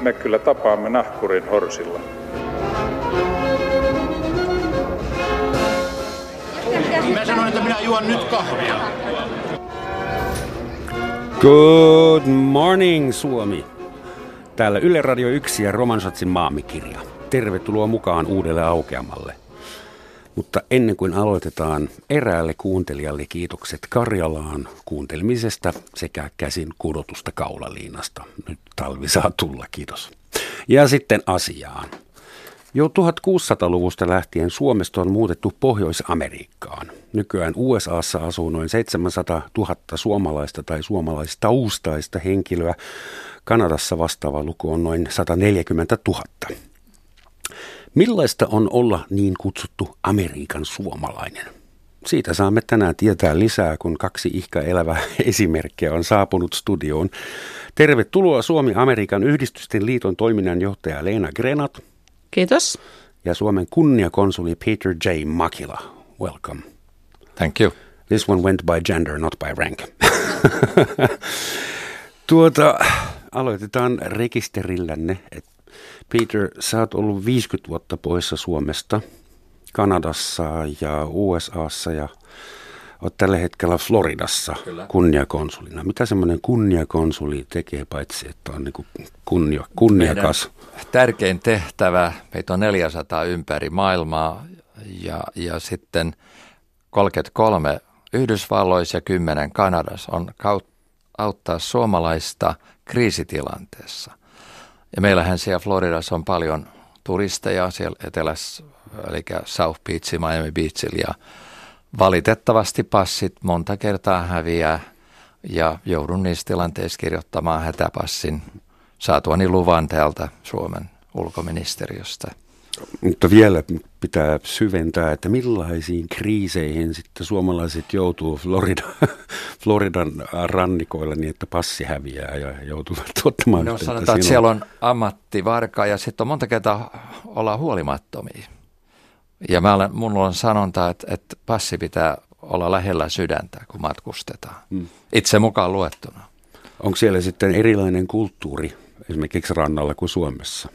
me kyllä tapaamme nahkurin horsilla. Mä sanoin, että minä juon nyt kahvia. Good morning Suomi. Täällä Yle Radio 1 ja Romansatsin maamikirja. Tervetuloa mukaan uudelle aukeamalle. Mutta ennen kuin aloitetaan, eräälle kuuntelijalle kiitokset Karjalaan kuuntelemisesta sekä käsin kudotusta kaulaliinasta. Nyt talvi saa tulla, kiitos. Ja sitten asiaan. Jo 1600-luvusta lähtien Suomesta on muutettu Pohjois-Amerikkaan. Nykyään USAssa asuu noin 700 000 suomalaista tai suomalaistaustaista henkilöä. Kanadassa vastaava luku on noin 140 000. Millaista on olla niin kutsuttu Amerikan suomalainen? Siitä saamme tänään tietää lisää, kun kaksi ihka elävää esimerkkiä on saapunut studioon. Tervetuloa Suomi-Amerikan yhdistysten liiton toiminnanjohtaja Leena Grenat. Kiitos. Ja Suomen kunniakonsuli Peter J. Makila. Welcome. Thank you. This one went by gender, not by rank. tuota, aloitetaan rekisterillänne. Et Peter, sä oot ollut 50 vuotta poissa Suomesta, Kanadassa ja USAssa ja oot tällä hetkellä Floridassa Kyllä. kunniakonsulina. Mitä semmoinen kunniakonsuli tekee, paitsi että on niin kunnia, kunniakas? Meidän tärkein tehtävä, meitä on 400 ympäri maailmaa ja, ja sitten 33 Yhdysvalloissa ja 10 Kanadassa on auttaa suomalaista kriisitilanteessa. Ja meillähän siellä Floridassa on paljon turisteja siellä etelässä, eli South Beach, Miami Beachillä ja valitettavasti passit monta kertaa häviää ja joudun niissä tilanteissa kirjoittamaan hätäpassin saatuani luvan täältä Suomen ulkoministeriöstä. Mutta vielä pitää syventää, että millaisiin kriiseihin sitten suomalaiset joutuu Florida, Floridan rannikoilla niin, että passi häviää ja joutuvat ottamaan. No sanotaan, että, että siellä on ammattivarka ja sitten on monta kertaa ollaan huolimattomia. Ja mä olen, mulla on sanonta, että, että passi pitää olla lähellä sydäntä, kun matkustetaan. Hmm. Itse mukaan luettuna. Onko siellä sitten erilainen kulttuuri esimerkiksi rannalla kuin Suomessa?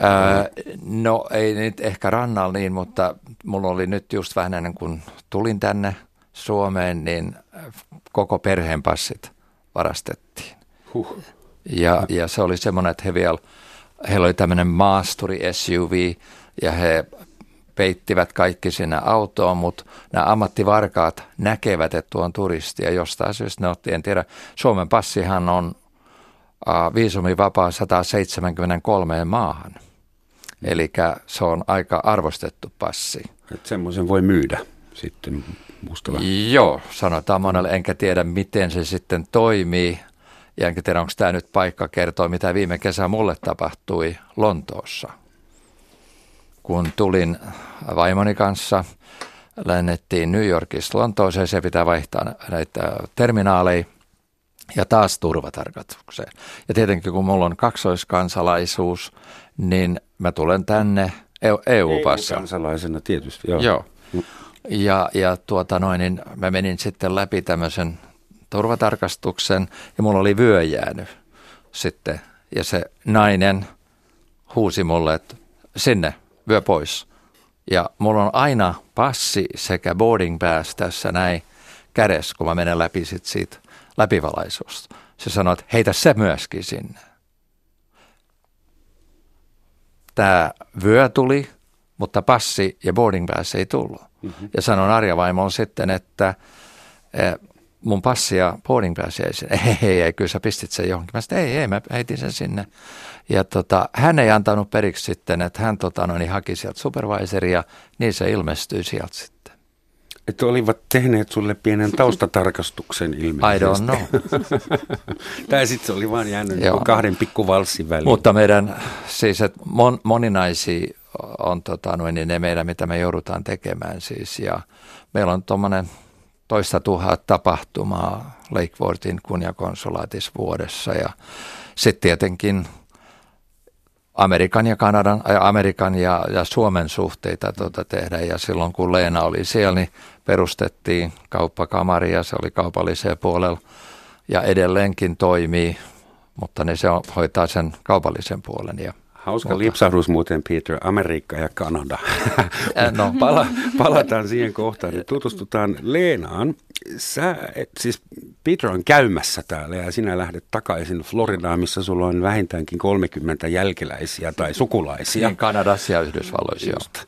Ää, no ei nyt ehkä rannalla niin, mutta mulla oli nyt just vähän ennen kuin tulin tänne Suomeen, niin koko perheen passit varastettiin. Huh. Ja, ja se oli semmoinen, että he vielä, heillä oli tämmöinen maasturi SUV ja he peittivät kaikki sinne autoon, mutta nämä ammattivarkaat näkevät, että tuo on turisti ja jostain syystä ne otti, en tiedä, Suomen passihan on uh, viisumivapaa 173 maahan. Eli se on aika arvostettu passi. Että semmoisen voi myydä sitten mustalla. Joo, sanotaan monelle, enkä tiedä miten se sitten toimii. Ja enkä tiedä, onko tämä nyt paikka kertoa, mitä viime kesä mulle tapahtui Lontoossa. Kun tulin vaimoni kanssa, lennettiin New Yorkista Lontooseen, se pitää vaihtaa näitä terminaaleja ja taas turvatarkastukseen. Ja tietenkin kun mulla on kaksoiskansalaisuus, niin mä tulen tänne EU-passa. EU-kansalaisena tietysti, joo. joo. Ja, ja tuota noin, niin mä menin sitten läpi tämmöisen turvatarkastuksen ja mulla oli vyö jäänyt sitten. Ja se nainen huusi mulle, että sinne, vyö pois. Ja mulla on aina passi sekä boarding pass tässä näin kädessä, kun mä menen läpi sit siitä läpivalaisusta. Se sanoi, että heitä se myöskin sinne. Tämä vyö tuli, mutta passi ja boarding pass ei tullut. Mm-hmm. Ja sanon Arja vaimoon sitten, että eh, mun passi ja boarding pass ei sinne. Ei, ei, ei, kyllä sä pistit sen johonkin. Mä sanoin, ei, ei, mä heitin sen sinne. Ja tota, hän ei antanut periksi sitten, että hän tota, no, niin haki sieltä supervisoria, niin se ilmestyi sieltä sitten. Että olivat tehneet sulle pienen taustatarkastuksen ilmeisesti. I don't know. tai sitten se oli vain jäänyt Joo. kahden pikkuvalssin väliin. Mutta meidän, siis että mon, moninaisia on tota, noin, niin ne meidän, mitä me joudutaan tekemään siis. Ja meillä on tuommoinen toista tuhat tapahtumaa Lake Worthin kunniakonsulaatissa vuodessa. Ja sitten tietenkin Amerikan ja Kanadan, ja Amerikan ja, ja Suomen suhteita tuota tehdä. Ja silloin kun Leena oli siellä, niin perustettiin kauppakamari ja se oli kaupalliseen puolella ja edelleenkin toimii mutta ne se hoitaa sen kaupallisen puolen. Ja, Hauska mutta, lipsahdus muuten, Peter, Amerikka ja Kanada. no. Pala, palataan siihen kohtaan. Nyt tutustutaan Leenaan. Sä, et, siis Peter on käymässä täällä ja sinä lähdet takaisin Floridaan, missä sulla on vähintäänkin 30 jälkeläisiä tai sukulaisia. Niin Kanadassa ja Yhdysvalloissa. Just.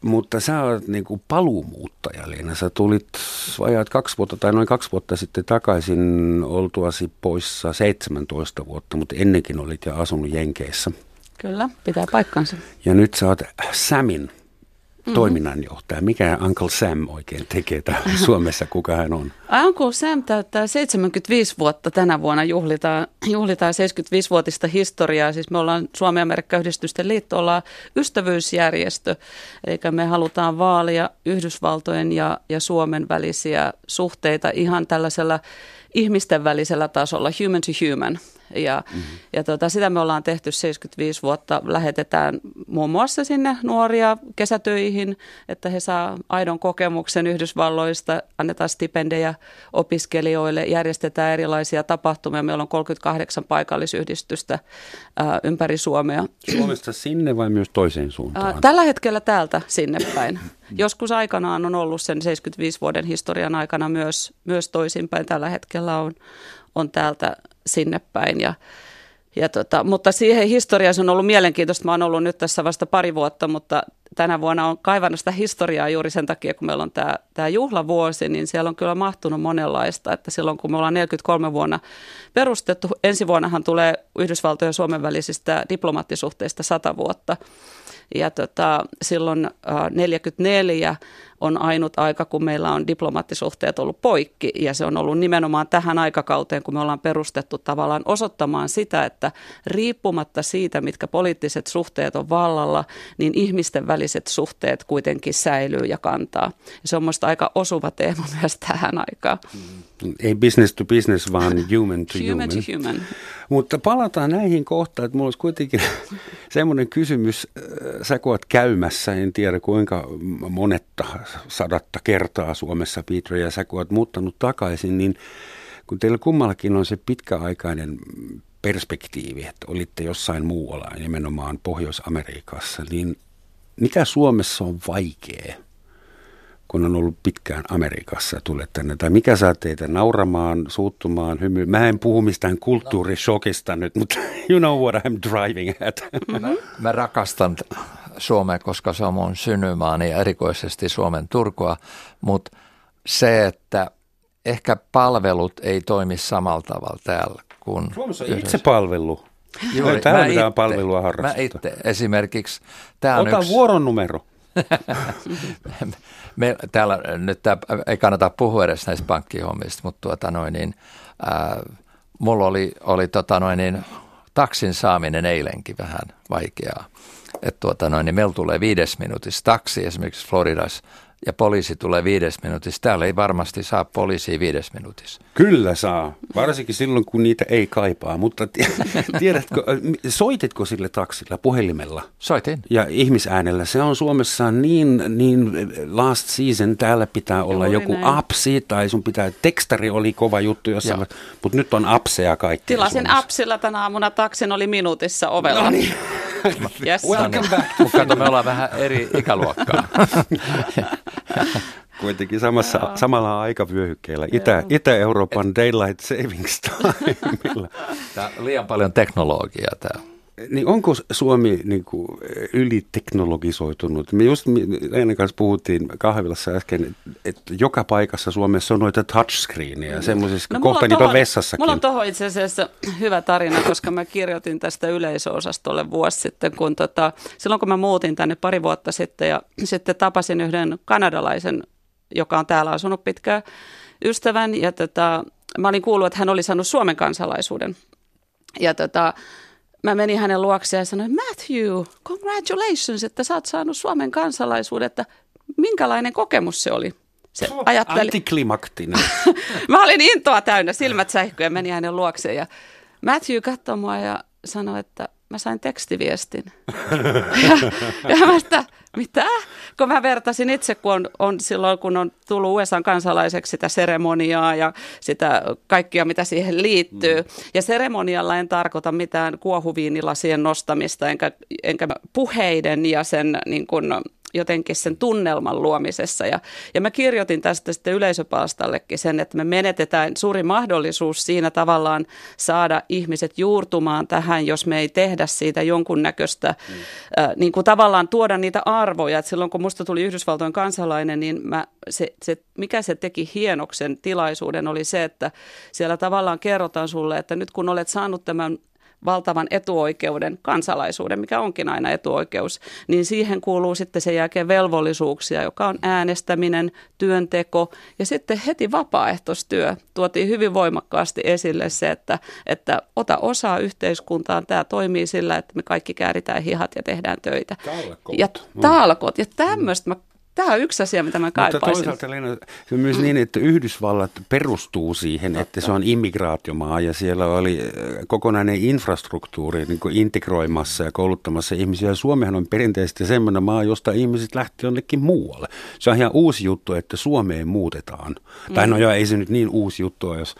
Mutta sä oot niin kuin paluumuuttaja, Leena. Sä tulit vajaat kaksi vuotta tai noin kaksi vuotta sitten takaisin oltuasi poissa 17 vuotta, mutta ennenkin olit jo asunut Jenkeissä. Kyllä, pitää paikkansa. Ja nyt sä oot Samin toiminnanjohtaja. Mikä Uncle Sam oikein tekee täällä Suomessa, kuka hän on? Uncle Sam täyttää 75 vuotta tänä vuonna, juhlitaan, juhlitaan 75-vuotista historiaa. Siis me ollaan Suomen Amerikka-yhdistysten liitto, ollaan ystävyysjärjestö, eli me halutaan vaalia Yhdysvaltojen ja, ja Suomen välisiä suhteita ihan tällaisella ihmisten välisellä tasolla, human to human. Ja, mm-hmm. ja tota, sitä me ollaan tehty 75 vuotta. Lähetetään muun muassa sinne nuoria kesätöihin, että he saa aidon kokemuksen Yhdysvalloista. Annetaan stipendejä opiskelijoille, järjestetään erilaisia tapahtumia. Meillä on 38 paikallisyhdistystä ää, ympäri Suomea. Suomesta sinne vai myös toiseen suuntaan? Ää, tällä hetkellä täältä sinne päin. Joskus aikanaan on ollut sen 75 vuoden historian aikana myös, myös toisinpäin. Tällä hetkellä on, on täältä sinne päin. Ja, ja tota, mutta siihen historiaan se on ollut mielenkiintoista. Mä oon ollut nyt tässä vasta pari vuotta, mutta tänä vuonna on kaivannut sitä historiaa juuri sen takia, kun meillä on tämä, tämä juhlavuosi, niin siellä on kyllä mahtunut monenlaista. Että silloin kun me ollaan 43 vuonna perustettu, ensi vuonnahan tulee Yhdysvaltojen ja Suomen välisistä diplomaattisuhteista 100 vuotta. Ja tota, silloin äh, 44 on ainut aika, kun meillä on diplomaattisuhteet ollut poikki. Ja se on ollut nimenomaan tähän aikakauteen, kun me ollaan perustettu tavallaan osoittamaan sitä, että riippumatta siitä, mitkä poliittiset suhteet on vallalla, niin ihmisten väliset suhteet kuitenkin säilyy ja kantaa. Ja se on minusta aika osuva teema myös tähän aikaan. Ei business to business, vaan human to human. Human to human. Mutta palataan näihin kohtaan, että mulla olisi kuitenkin semmoinen kysymys. Sä kun oot käymässä, en tiedä kuinka monetta sadatta kertaa Suomessa, Peter, ja sä kun oot muuttanut takaisin, niin kun teillä kummallakin on se pitkäaikainen perspektiivi, että olitte jossain muualla, nimenomaan Pohjois-Amerikassa, niin mikä Suomessa on vaikea, kun on ollut pitkään Amerikassa ja tulet tänne? Tai mikä saa teitä nauramaan, suuttumaan, hymy? Mä en puhu mistään kulttuurishokista nyt, mutta you know what I'm driving at. Mä, mä rakastan Suomea, koska se on mun synnymaani ja erikoisesti Suomen Turkua, mutta se, että ehkä palvelut ei toimi samalla tavalla täällä kuin Suomessa on itse palvelu. Juuri, täällä mitään itse, palvelua harrasteta. Mä itse esimerkiksi. Tää on Ota yksi, vuoron numero. Me, täällä nyt tää, ei kannata puhua edes näistä pankkihommista, mutta tuota noin, niin, ää, mulla oli, oli tota noin, niin, taksin saaminen eilenkin vähän vaikeaa. Että tuota noin, niin meillä tulee viides minuutissa taksi esimerkiksi Floridassa ja poliisi tulee viides minuutissa. Täällä ei varmasti saa poliisia viides minuutissa. Kyllä saa, varsinkin silloin kun niitä ei kaipaa. Mutta tiedätkö, soititko sille taksilla puhelimella? Soitin. Ja ihmisäänellä. Se on Suomessa niin, niin last season, täällä pitää olla Juuri joku näin. apsi tai sun pitää, tekstari oli kova juttu jossain, Joo. mutta nyt on apseja kaikki. Tilasin appsilla tänä aamuna taksin, oli minuutissa ovella. No niin. Yes. Welcome back. Mutta kato, me ollaan vähän eri ikäluokkaa. Kuitenkin samassa, samalla aikavyöhykkeellä. Itä, Itä-Euroopan Daylight Savings Timeilla. Tää on liian paljon teknologiaa täällä. Niin onko Suomi niin kuin, yliteknologisoitunut? Me just Leena kanssa puhuttiin kahvilassa äsken, että joka paikassa Suomessa on noita touchscreenejä, semmoisissa, no, kohta niitä on tohon- vessassakin. Mulla on tuohon itse asiassa hyvä tarina, koska mä kirjoitin tästä yleisöosastolle vuosi sitten, kun tota, silloin kun mä muutin tänne pari vuotta sitten ja sitten tapasin yhden kanadalaisen, joka on täällä asunut pitkään, ystävän ja tota, mä olin kuullut, että hän oli saanut Suomen kansalaisuuden. Ja tota, mä menin hänen luokseen ja sanoin, Matthew, congratulations, että sä oot saanut Suomen kansalaisuuden, että minkälainen kokemus se oli? Se ajatteli, Antiklimaktinen. Mä olin intoa täynnä, silmät säihkyi ja menin hänen luokseen. Ja Matthew katsoi mua ja sanoi, että mä sain tekstiviestin. ja, ja mä sitä, mitä? Kun mä vertasin itse, kun on, on silloin, kun on tullut USA kansalaiseksi sitä seremoniaa ja sitä kaikkia, mitä siihen liittyy. Mm. Ja seremonialla en tarkoita mitään kuohuviinilasien nostamista, enkä, enkä puheiden ja sen niin kuin, jotenkin sen tunnelman luomisessa. Ja, ja mä kirjoitin tästä sitten yleisöpalstallekin sen, että me menetetään suuri mahdollisuus siinä tavallaan saada ihmiset juurtumaan tähän, jos me ei tehdä siitä jonkunnäköistä, mm. äh, niin kuin tavallaan tuoda niitä arvoja. Että silloin kun musta tuli Yhdysvaltojen kansalainen, niin mä, se, se, mikä se teki hienoksen tilaisuuden oli se, että siellä tavallaan kerrotaan sulle, että nyt kun olet saanut tämän valtavan etuoikeuden, kansalaisuuden, mikä onkin aina etuoikeus, niin siihen kuuluu sitten sen jälkeen velvollisuuksia, joka on äänestäminen, työnteko ja sitten heti vapaaehtoistyö. Tuotiin hyvin voimakkaasti esille se, että, että ota osaa yhteiskuntaan, tämä toimii sillä, että me kaikki kääritään hihat ja tehdään töitä. Talkot. Ja talkot. Ja tämmöistä mä Tämä on yksi asia, mitä mä kaipaisin. Mutta toisaalta Leena, se on myös niin, että Yhdysvallat perustuu siihen, että se on immigraatiomaa ja siellä oli äh, kokonainen infrastruktuuri niin kuin integroimassa ja kouluttamassa ihmisiä. Suomihan on perinteisesti semmoinen maa, josta ihmiset lähti jonnekin muualle. Se on ihan uusi juttu, että Suomeen muutetaan. Mm. Tai no joo, ei se nyt niin uusi juttu jos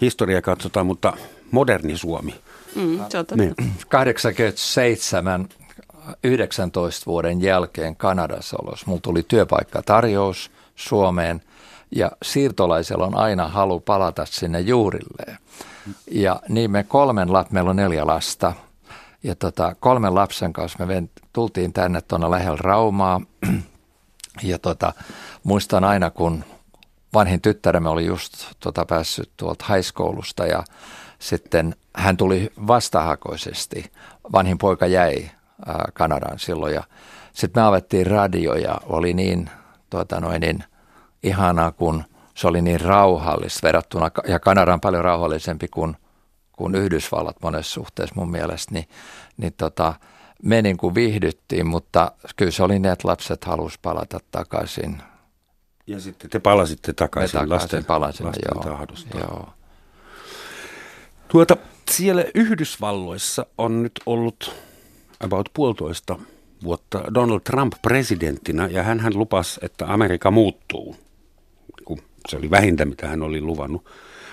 historia katsotaan, mutta moderni Suomi. Mm, se on niin. 87 19 vuoden jälkeen Kanadassa olos. Mulla tuli työpaikkatarjous Suomeen ja siirtolaisella on aina halu palata sinne juurilleen. Ja niin me kolmen lap, meillä on neljä lasta, ja tota, kolmen lapsen kanssa me tultiin tänne tuonne lähellä Raumaa. Ja tota, muistan aina, kun vanhin tyttäremme oli just tota, päässyt tuolta high ja sitten hän tuli vastahakoisesti. Vanhin poika jäi Kanadaan silloin ja sitten me avettiin radio ja oli niin, tuota noin, niin ihanaa, kun se oli niin rauhallista verrattuna, ja Kanada on paljon rauhallisempi kuin, kuin Yhdysvallat monessa suhteessa mun mielestä, niin, niin tota, me niin kuin viihdyttiin, mutta kyllä se oli ne, että lapset halusivat palata takaisin. Ja sitten te palasitte takaisin, me takaisin lasten, palasimme, lasten joo, tahdosta. Joo. Tuota, siellä Yhdysvalloissa on nyt ollut about puolitoista vuotta Donald Trump presidenttinä ja hän, hän lupasi, että Amerikka muuttuu. Kun se oli vähintä, mitä hän oli luvannut.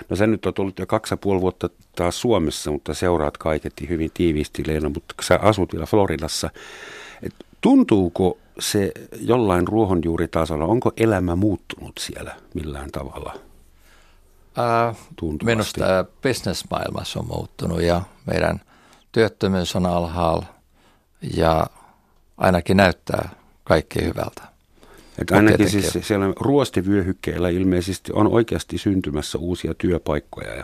No se nyt on tullut jo kaksi ja puoli vuotta taas Suomessa, mutta seuraat kaiketi hyvin tiiviisti Leena, mutta sä asut vielä Floridassa. Et tuntuuko se jollain ruohonjuuritasolla, onko elämä muuttunut siellä millään tavalla? Äh, minusta bisnesmaailmassa on muuttunut ja meidän työttömyys on alhaalla ja ainakin näyttää kaikki hyvältä. Että ainakin siis siellä ruostivyöhykkeellä ilmeisesti on oikeasti syntymässä uusia työpaikkoja ja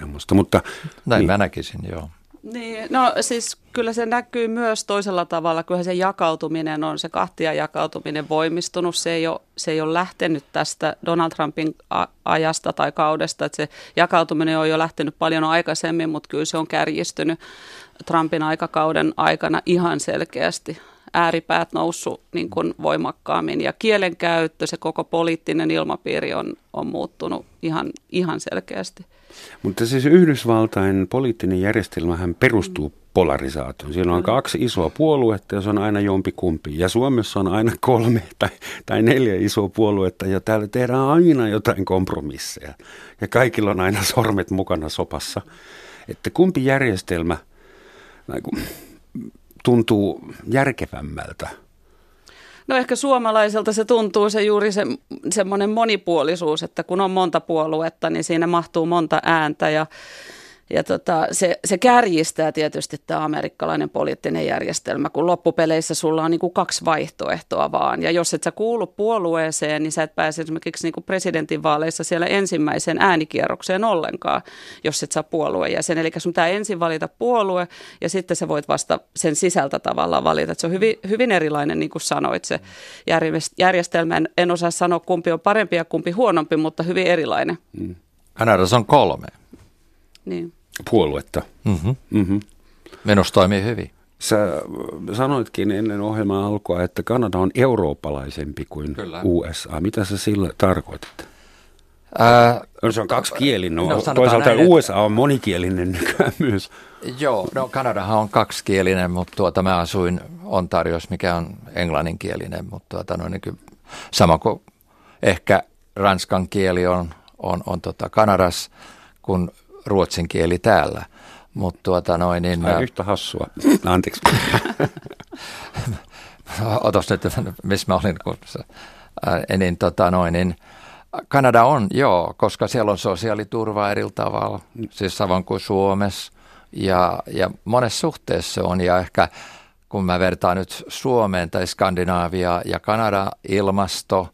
semmoista. Mutta, Näin niin. mä näkisin, joo. Niin, no siis kyllä se näkyy myös toisella tavalla. Kyllähän se jakautuminen on, se kahtia jakautuminen voimistunut. Se ei ole, se ei ole lähtenyt tästä Donald Trumpin ajasta tai kaudesta. Että se jakautuminen on jo lähtenyt paljon aikaisemmin, mutta kyllä se on kärjistynyt Trumpin aikakauden aikana ihan selkeästi ääripäät noussut niin kuin voimakkaammin ja kielenkäyttö, se koko poliittinen ilmapiiri on, on muuttunut ihan, ihan selkeästi. Mutta siis Yhdysvaltain poliittinen järjestelmähän perustuu mm. polarisaatioon. Siellä on kaksi isoa puoluetta ja se on aina jompi kumpi. Ja Suomessa on aina kolme tai, tai neljä isoa puoluetta ja täällä tehdään aina jotain kompromisseja. Ja kaikilla on aina sormet mukana sopassa. Että kumpi järjestelmä – tuntuu järkevämmältä? No ehkä suomalaiselta se tuntuu se juuri se, semmoinen monipuolisuus, että kun on monta puoluetta, niin siinä mahtuu monta ääntä ja ja tota, se, se kärjistää tietysti tämä amerikkalainen poliittinen järjestelmä, kun loppupeleissä sulla on niin kuin kaksi vaihtoehtoa vaan. Ja jos et sä kuulu puolueeseen, niin sä et pääse esimerkiksi niin kuin presidentinvaaleissa siellä ensimmäiseen äänikierrokseen ollenkaan, jos et saa puoluejäsen. Eli sun pitää ensin valita puolue ja sitten sä voit vasta sen sisältä tavallaan valita. Et se on hyvin, hyvin erilainen, niin kuin sanoit, se järjestelmä. En, en osaa sanoa, kumpi on parempi ja kumpi huonompi, mutta hyvin erilainen. Mm. Kanadassa on kolme. Niin puoluetta. Mm-hmm. Mm-hmm. Minusta toimii hyvin. Sä sanoitkin ennen ohjelman alkua, että Kanada on eurooppalaisempi kuin Kyllä. USA. Mitä sä sillä tarkoitat? Ää, No, se on kaksikielinen. No, No, toisaalta näin, USA on monikielinen nykyään myös. Joo, no Kanadahan on kaksikielinen, mutta tuota mä asuin Ontariossa, mikä on englanninkielinen, mutta tuota, no, niin sama kuin ehkä ranskan kieli on, on, on tota Kanadassa kuin ruotsin kieli täällä. Mutta tuota noin, niin, Ai, yhtä hassua. Anteeksi. otas nyt, missä mä olin, kun ää, niin, tota noin, niin Kanada on, joo, koska siellä on sosiaaliturva eri tavalla, siis samoin kuin Suomessa. Ja, ja monessa suhteessa se on, ja ehkä kun mä vertaan nyt Suomeen tai Skandinaaviaa ja Kanada ilmasto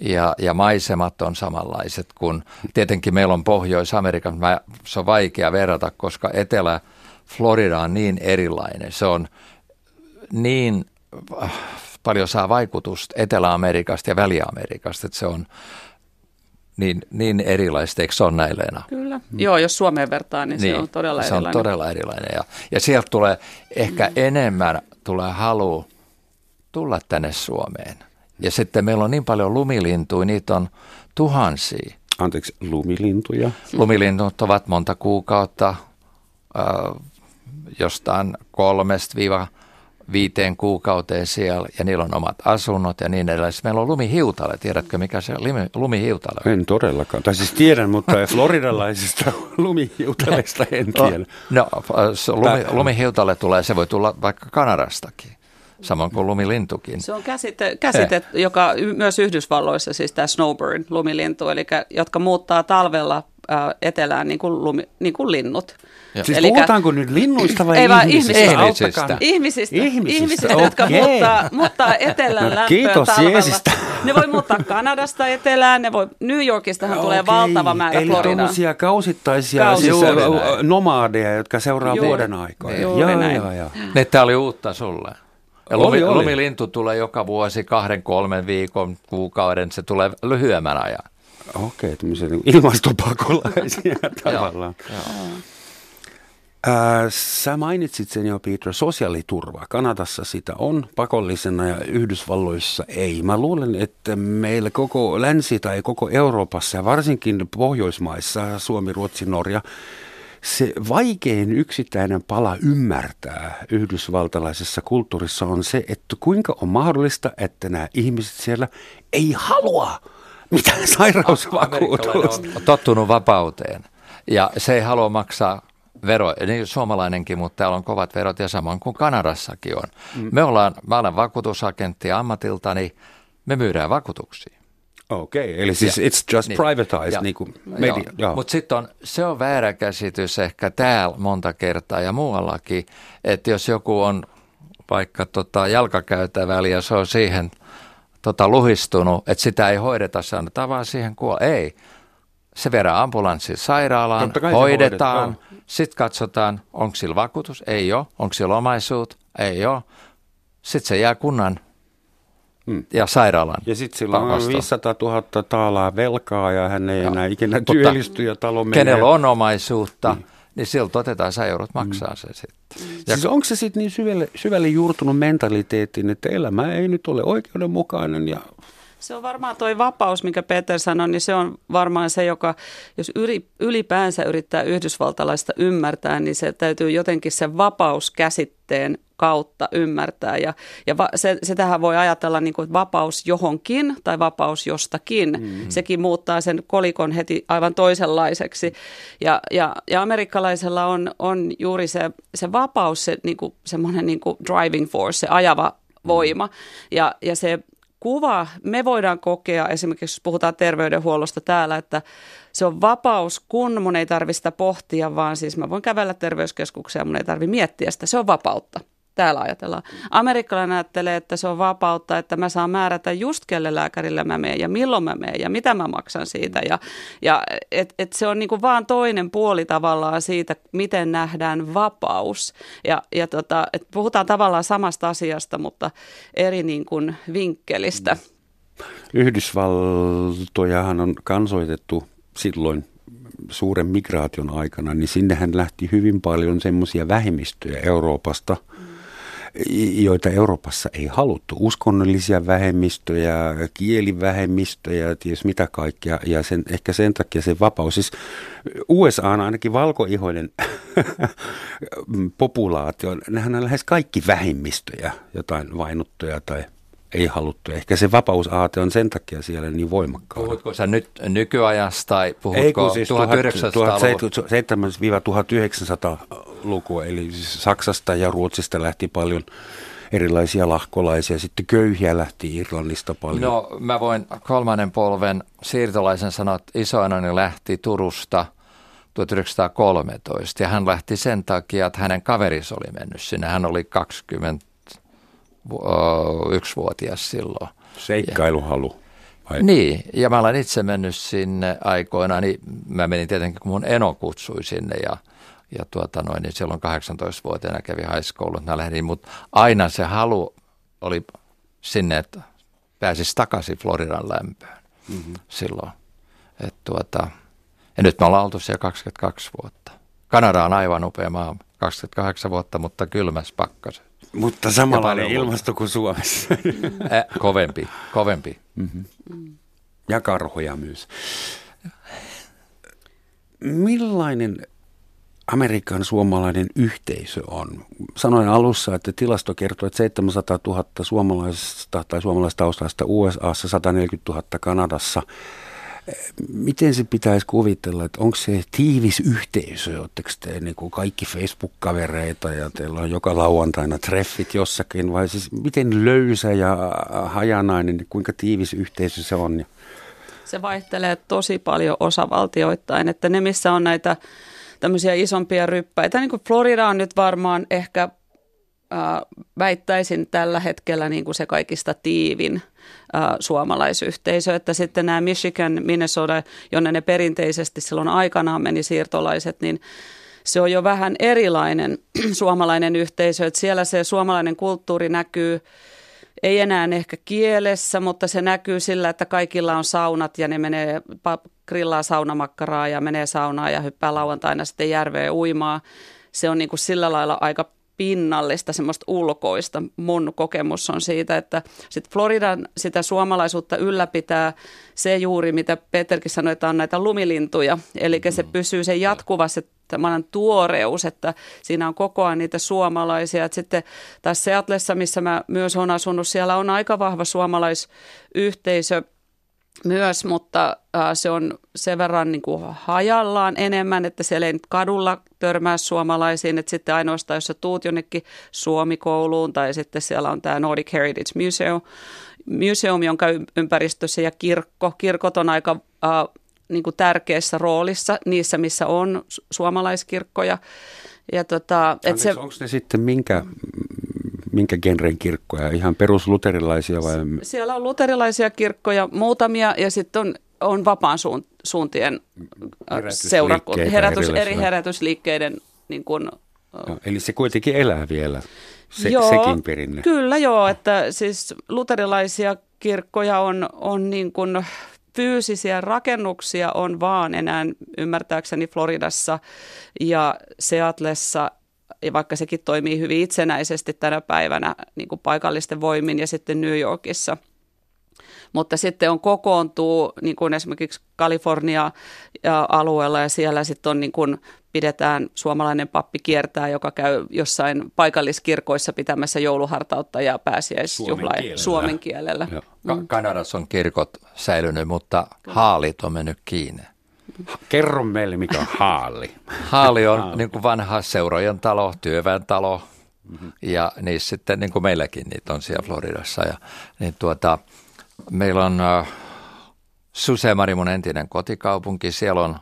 ja, ja maisemat on samanlaiset kuin tietenkin meillä on Pohjois-Amerikan, mä, se on vaikea verrata, koska Etelä-Florida on niin erilainen. Se on niin paljon saa vaikutusta Etelä-Amerikasta ja Väli-Amerikasta, että se on niin, niin erilaista, eikö se ole näin Leena? Kyllä. Joo, jos Suomeen vertaa, niin, niin se on todella se erilainen. on todella erilainen. Ja, ja sieltä tulee ehkä enemmän tulee halu tulla tänne Suomeen. Ja sitten meillä on niin paljon lumilintuja, niitä on tuhansia. Anteeksi, lumilintuja. Lumilinnut ovat monta kuukautta, äh, jostain kolmesta viiva viiteen kuukauteen siellä, ja niillä on omat asunnot ja niin edelleen. Sitten Meillä on lumihiutale, tiedätkö mikä se on lumi- lumihiutale? on? En todellakaan. Tai siis tiedän, mutta floridalaisista lumihiutaleista en tiedä. No, se lumi, lumihiutale tulee, se voi tulla vaikka Kanadastakin, samoin kuin lumilintukin. Se on käsite, käsite joka y- myös Yhdysvalloissa, siis tämä snowbird, lumilintu, eli jotka muuttaa talvella ää, etelään niin kuin, lumi, niin kuin linnut. Siis Elikkä- puhutaanko nyt linnuista vai Ei vaan ihmisistä? ihmisistä. Ihmisistä. Auttakaa. Ihmisistä, Ihmisistä, ihmisistä, jotka muuttaa, muuttaa etelän lämpöä Kiitos talvella. Jeesistä. Ne voi muuttaa Kanadasta etelään, ne voi, New Yorkistahan tulee Okei, valtava määrä Eli Floridaan. tuommoisia kausittaisia Kausi- siis, nomadeja, jotka seuraa Juuri- vuoden aikoja. juuri Joo, näin. joo. Ne, tämä oli uutta sulle. Ja Oli, lumi, oli. lumilintu tulee joka vuosi kahden, kolmen viikon, kuukauden. Se tulee lyhyemmän ajan. Okei, tämmöisiä niin ilmastopakolaisia tavallaan. Ää, sä mainitsit sen jo, Peter, sosiaaliturva. Kanadassa sitä on pakollisena ja Yhdysvalloissa ei. Mä luulen, että meillä koko länsi tai koko Euroopassa ja varsinkin Pohjoismaissa, Suomi, Ruotsi, Norja, se vaikein yksittäinen pala ymmärtää yhdysvaltalaisessa kulttuurissa on se, että kuinka on mahdollista, että nämä ihmiset siellä ei halua mitään sairausvakuutusta. On tottunut vapauteen ja se ei halua maksaa veroja, niin suomalainenkin, mutta täällä on kovat verot ja samoin kuin Kanadassakin on. Mm. Me ollaan, mä olen vakuutusagentti ammatiltani, me myydään vakuutuksia. Okei, eli siis Ja- it's just niin. privatized, Ja- niin kuin media. Joo. Mutta sitten on, se on väärä käsitys ehkä täällä monta kertaa ja muuallakin, että jos joku on vaikka tota jalkakäytävällä ja se on siihen tota luhistunut, että sitä ei hoideta, se annetaan vaan siihen kuolla. Ei. Se viedään ambulanssin sairaalaan, hoidetaan, hoidetaan, sitten katsotaan, onko sillä vakuutus, ei ole, onko sillä omaisuut, ei ole. Sitten se jää kunnan Hmm. ja sairaalan. Ja sitten sillä on vastuulle. 500 000 taalaa velkaa ja hän ei Joo. enää ikinä työllisty ja talo menee. Kenellä on omaisuutta, niin, niin siltä otetaan sä joudut maksaa se sitten. Ja Siis onko se sitten niin syvälle, syvälle juurtunut mentaliteettiin, että elämä ei nyt ole oikeudenmukainen ja Se on varmaan tuo vapaus, minkä Peter sanoi, niin se on varmaan se, joka, jos yli, ylipäänsä yrittää yhdysvaltalaista ymmärtää, niin se täytyy jotenkin sen vapauskäsitteen kautta ymmärtää. Ja, ja va, se, se tähän voi ajatella niin kuin että vapaus johonkin tai vapaus jostakin. Mm-hmm. Sekin muuttaa sen kolikon heti aivan toisenlaiseksi. Ja, ja, ja amerikkalaisella on, on juuri se, se vapaus, se niin kuin, semmoinen niin kuin driving force, se ajava voima. Ja, ja se kuva, me voidaan kokea esimerkiksi, jos puhutaan terveydenhuollosta täällä, että se on vapaus, kun mun ei tarvitse sitä pohtia, vaan siis mä voin kävellä terveyskeskukseen ja mun ei tarvitse miettiä sitä. Se on vapautta. Täällä ajatellaan. Amerikkalainen ajattelee, että se on vapautta, että mä saan määrätä just kelle lääkärille mä menen ja milloin mä menen ja mitä mä maksan siitä. Ja, ja et, et se on niinku vaan toinen puoli tavallaan siitä, miten nähdään vapaus. Ja, ja tota, et puhutaan tavallaan samasta asiasta, mutta eri niin kuin vinkkelistä. Yhdysvaltojahan on kansoitettu silloin suuren migraation aikana, niin sinnehän lähti hyvin paljon semmoisia vähemmistöjä Euroopasta, joita Euroopassa ei haluttu. Uskonnollisia vähemmistöjä, kielivähemmistöjä, ties mitä kaikkea. Ja sen, ehkä sen takia se vapaus. Siis USA on ainakin valkoihoinen populaatio. Nehän on lähes kaikki vähemmistöjä, jotain vainuttuja tai ei haluttu. Ehkä se vapausaate on sen takia siellä niin voimakkaana. Puhutko sä nyt nykyajasta tai puhutko siis 1900-1900-lukua, eli siis Saksasta ja Ruotsista lähti paljon erilaisia lahkolaisia. Sitten köyhiä lähti Irlannista paljon. No mä voin kolmannen polven siirtolaisen sanoa, että isoinani lähti Turusta 1913 ja hän lähti sen takia, että hänen kaveris oli mennyt sinne. Hän oli 20 yksivuotias silloin. Seikkailuhalu. Vai? Niin, ja mä olen itse mennyt sinne aikoina, niin mä menin tietenkin, kun mun eno kutsui sinne ja, ja tuota noin, niin silloin 18-vuotiaana kävi high school, mä lähdin, mutta aina se halu oli sinne, että pääsisi takaisin Floridan lämpöön mm-hmm. silloin. Et tuota, ja nyt me ollaan oltu siellä 22 vuotta. Kanada on aivan upea maa, 28 vuotta, mutta kylmäs pakkasen. Mutta samanlainen ilmasto kuin Suomessa. Äh, kovempi, kovempi. Mm-hmm. Ja karhoja myös. Millainen Amerikan suomalainen yhteisö on? Sanoin alussa, että tilasto kertoo, että 700 000 suomalaista tai suomalaistaustaista USAssa, 140 000 Kanadassa – Miten se pitäisi kuvitella, että onko se tiivis yhteisö, oletteko te niin kuin kaikki Facebook-kavereita ja teillä on joka lauantaina treffit jossakin, vai siis miten löysä ja hajanainen, kuinka tiivis yhteisö se on? Se vaihtelee tosi paljon osavaltioittain, että ne missä on näitä tämmöisiä isompia ryppäitä, niin kuin Florida on nyt varmaan ehkä väittäisin tällä hetkellä niin kuin se kaikista tiivin suomalaisyhteisö, että sitten nämä Michigan, Minnesota, jonne ne perinteisesti silloin aikanaan meni siirtolaiset, niin se on jo vähän erilainen suomalainen yhteisö, että siellä se suomalainen kulttuuri näkyy ei enää ehkä kielessä, mutta se näkyy sillä, että kaikilla on saunat ja ne menee grillaa saunamakkaraa ja menee saunaan ja hyppää lauantaina sitten järveen uimaa. Se on niin kuin sillä lailla aika pinnallista, semmoista ulkoista. Mun kokemus on siitä, että sit Floridan sitä suomalaisuutta ylläpitää se juuri, mitä Peterkin sanoi, että on näitä lumilintuja. Eli se mm. pysyy se jatkuva se tämmöinen tuoreus, että siinä on koko ajan niitä suomalaisia. Et sitten tässä Seatlessa, missä mä myös olen asunut, siellä on aika vahva suomalaisyhteisö – myös, mutta se on sen verran niin kuin hajallaan enemmän, että siellä ei nyt kadulla törmää suomalaisiin, että sitten ainoastaan jos sä tuut jonnekin Suomikouluun tai sitten siellä on tämä Nordic Heritage Museum, Museum jonka ympäristössä ja kirkko. Kirkot on aika äh, niin kuin tärkeässä roolissa niissä, missä on suomalaiskirkkoja. Ja tota, et se, onko ne sitten minkä minkä genren kirkkoja? Ihan perusluterilaisia vai? Siellä on luterilaisia kirkkoja muutamia ja sitten on, on vapaan suuntien äh, seurakunta, herätys, eri herätysliikkeiden niin kun, no, Eli se kuitenkin elää vielä, se, joo, sekin perinne. Kyllä joo, että siis luterilaisia kirkkoja on, on niin kuin fyysisiä rakennuksia on vaan enää ymmärtääkseni Floridassa ja Seatlessa ja vaikka sekin toimii hyvin itsenäisesti tänä päivänä niin kuin paikallisten voimin ja sitten New Yorkissa. Mutta sitten on kokoontuu niin kuin esimerkiksi Kalifornia alueella ja siellä sitten on niin kuin pidetään suomalainen pappi kiertää, joka käy jossain paikalliskirkoissa pitämässä jouluhartautta ja pääsiäisjuhlaa suomen, suomen kielellä. Mm. Kanadassa on kirkot säilynyt, mutta haalit on mennyt kiinni. Kerro meille, mikä on haali. Haali on haali. Niin kuin vanha seurojen talo, työväen talo. Mm-hmm. Ja niissä sitten, niin kuin meilläkin, niitä on siellä Floridassa. Ja, niin tuota, meillä on äh, Susemari, mun entinen kotikaupunki. Siellä on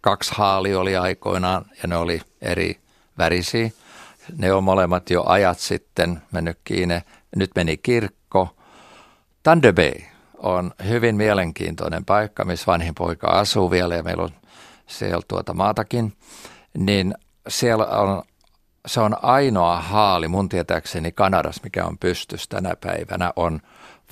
kaksi haali oli aikoinaan ja ne oli eri värisiä. Ne on molemmat jo ajat sitten mennyt kiinni. Nyt meni kirkko. Thunder Bay on hyvin mielenkiintoinen paikka, missä vanhin poika asuu vielä ja meillä on siellä tuota maatakin, niin siellä on, se on ainoa haali mun tietääkseni Kanadassa, mikä on pystyssä tänä päivänä, on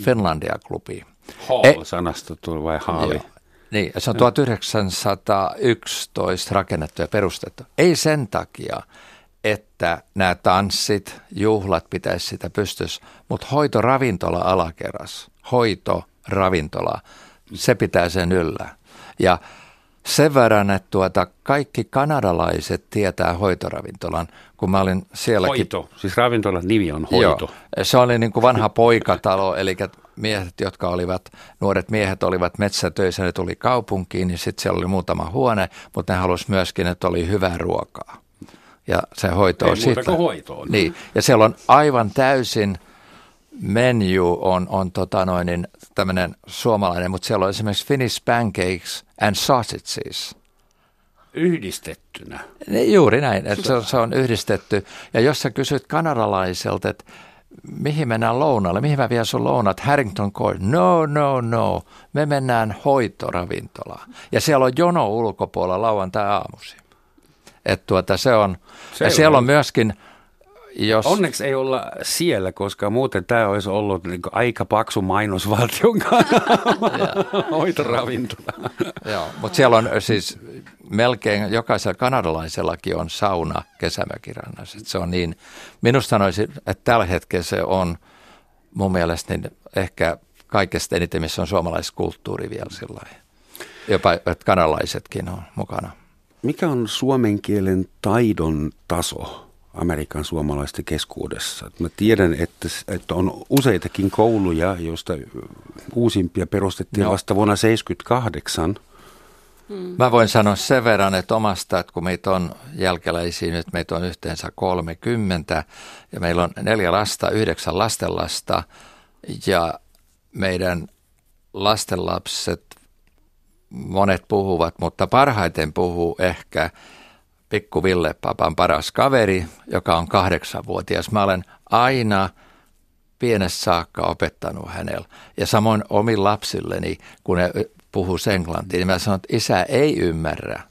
Finlandia-klubi. Hall-sanasta tuli vai haali? Joo. Niin, se on 1911 rakennettu ja perustettu. Ei sen takia, että nämä tanssit, juhlat pitäisi sitä pystyssä, mutta hoitoravintola alakerras, hoitoravintola, se pitää sen yllä. Ja sen verran, että tuota, kaikki kanadalaiset tietää hoitoravintolan, kun mä olin sielläkin. Hoito, siis ravintolan nimi on hoito. Joo, se oli niin kuin vanha poikatalo, eli miehet, jotka olivat, nuoret miehet olivat metsätöissä, ne tuli kaupunkiin, niin sitten siellä oli muutama huone, mutta ne halusivat myöskin, että oli hyvää ruokaa. Ja se hoito Ei on kuin hoitoon. Niin, ja siellä on aivan täysin menu on, on tota noin, niin tämmöinen suomalainen, mutta siellä on esimerkiksi Finnish pancakes and sausages. Yhdistettynä. Niin, juuri näin, että se, on- se on yhdistetty. Ja jos sä kysyt kanadalaiselta, että mihin mennään lounalle, mihin mä vien sun lounat, Harrington Court, no, no, no, me mennään hoitoravintolaan. Ja siellä on jono ulkopuolella lauantai-aamusi. Että tuota, se on, Se ja on siellä on myöskin, jos... Onneksi ei olla siellä, koska muuten tämä olisi ollut niin aika paksu mainos valtion kanssa. Hoitoravintola. Joo, mutta siellä on siis melkein jokaisella kanadalaisellakin on sauna kesämökirannassa. Se on niin, minusta sanoisin, että tällä hetkellä se on mun mielestä niin ehkä kaikesta eniten, missä on suomalaiskulttuuri vielä sillä. Jopa että kanadalaisetkin on mukana. Mikä on suomen kielen taidon taso Amerikan suomalaisten keskuudessa? Mä tiedän, että, että on useitakin kouluja, joista uusimpia perustettiin Joo. vasta vuonna 1978. Mä voin sanoa sen verran, että omasta, että kun meitä on jälkeläisiä nyt, meitä on yhteensä 30 ja meillä on neljä lasta, yhdeksän lastenlasta ja meidän lastenlapset, monet puhuvat, mutta parhaiten puhuu ehkä pikku Ville Papan paras kaveri, joka on kahdeksanvuotias. Mä olen aina pienestä saakka opettanut hänellä. Ja samoin omin lapsilleni, kun ne puhuu englantia, niin mä sanon, että isä ei ymmärrä.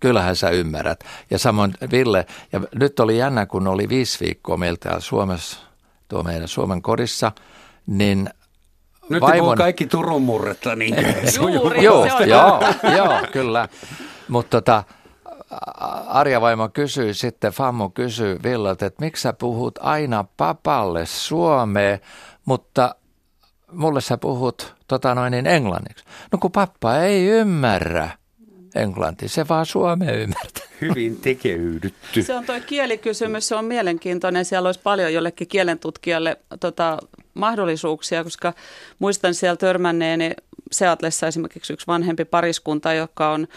Kyllähän sä ymmärrät. Ja samoin Ville, ja nyt oli jännä, kun oli viisi viikkoa meillä täällä Suomessa, tuo meidän Suomen kodissa, niin Nyt Vaimon- kaikki Turun murretta, niin Juuri, Joo, joo, joo, kyllä. Mutta tota, Arja vaimo kysyi sitten, Fammu kysyi Villalta, että miksi sä puhut aina papalle suomea, mutta mulle sä puhut tota noin niin englanniksi. No kun pappa ei ymmärrä englantia, se vaan suomea ymmärtää. hyvin tekeydytty. Se on tuo kielikysymys, se on mielenkiintoinen. Siellä olisi paljon jollekin kielentutkijalle tota, mahdollisuuksia, koska muistan siellä törmänneeni Seatlessa esimerkiksi yksi vanhempi pariskunta, joka on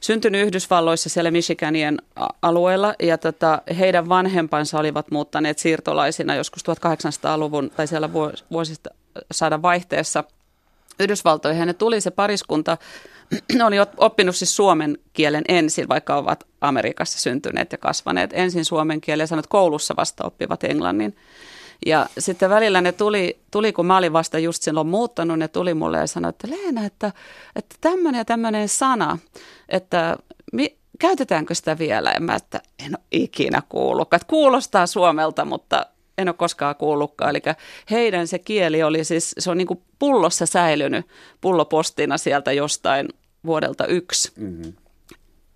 syntynyt Yhdysvalloissa siellä Michiganien alueella ja tota, heidän vanhempansa olivat muuttaneet siirtolaisina joskus 1800-luvun tai siellä vuos- vuosista saada vaihteessa Yhdysvaltoihin. Ne tuli se pariskunta, oli oppinut siis suomen kielen ensin, vaikka ovat Amerikassa syntyneet ja kasvaneet. Ensin suomen kielen ja sanoit, että koulussa vasta oppivat englannin. Ja sitten välillä ne tuli, tuli, kun mä olin vasta just silloin muuttanut, ne tuli mulle ja sanoi, että Leena, että, että tämmöinen ja tämmöinen sana, että mi, käytetäänkö sitä vielä? Ja mä, että en ole ikinä kuullutkaan. Että kuulostaa suomelta, mutta en ole koskaan kuullutkaan. Eli heidän se kieli oli siis, se on niin kuin pullossa säilynyt pullopostina sieltä jostain vuodelta yksi, mm-hmm.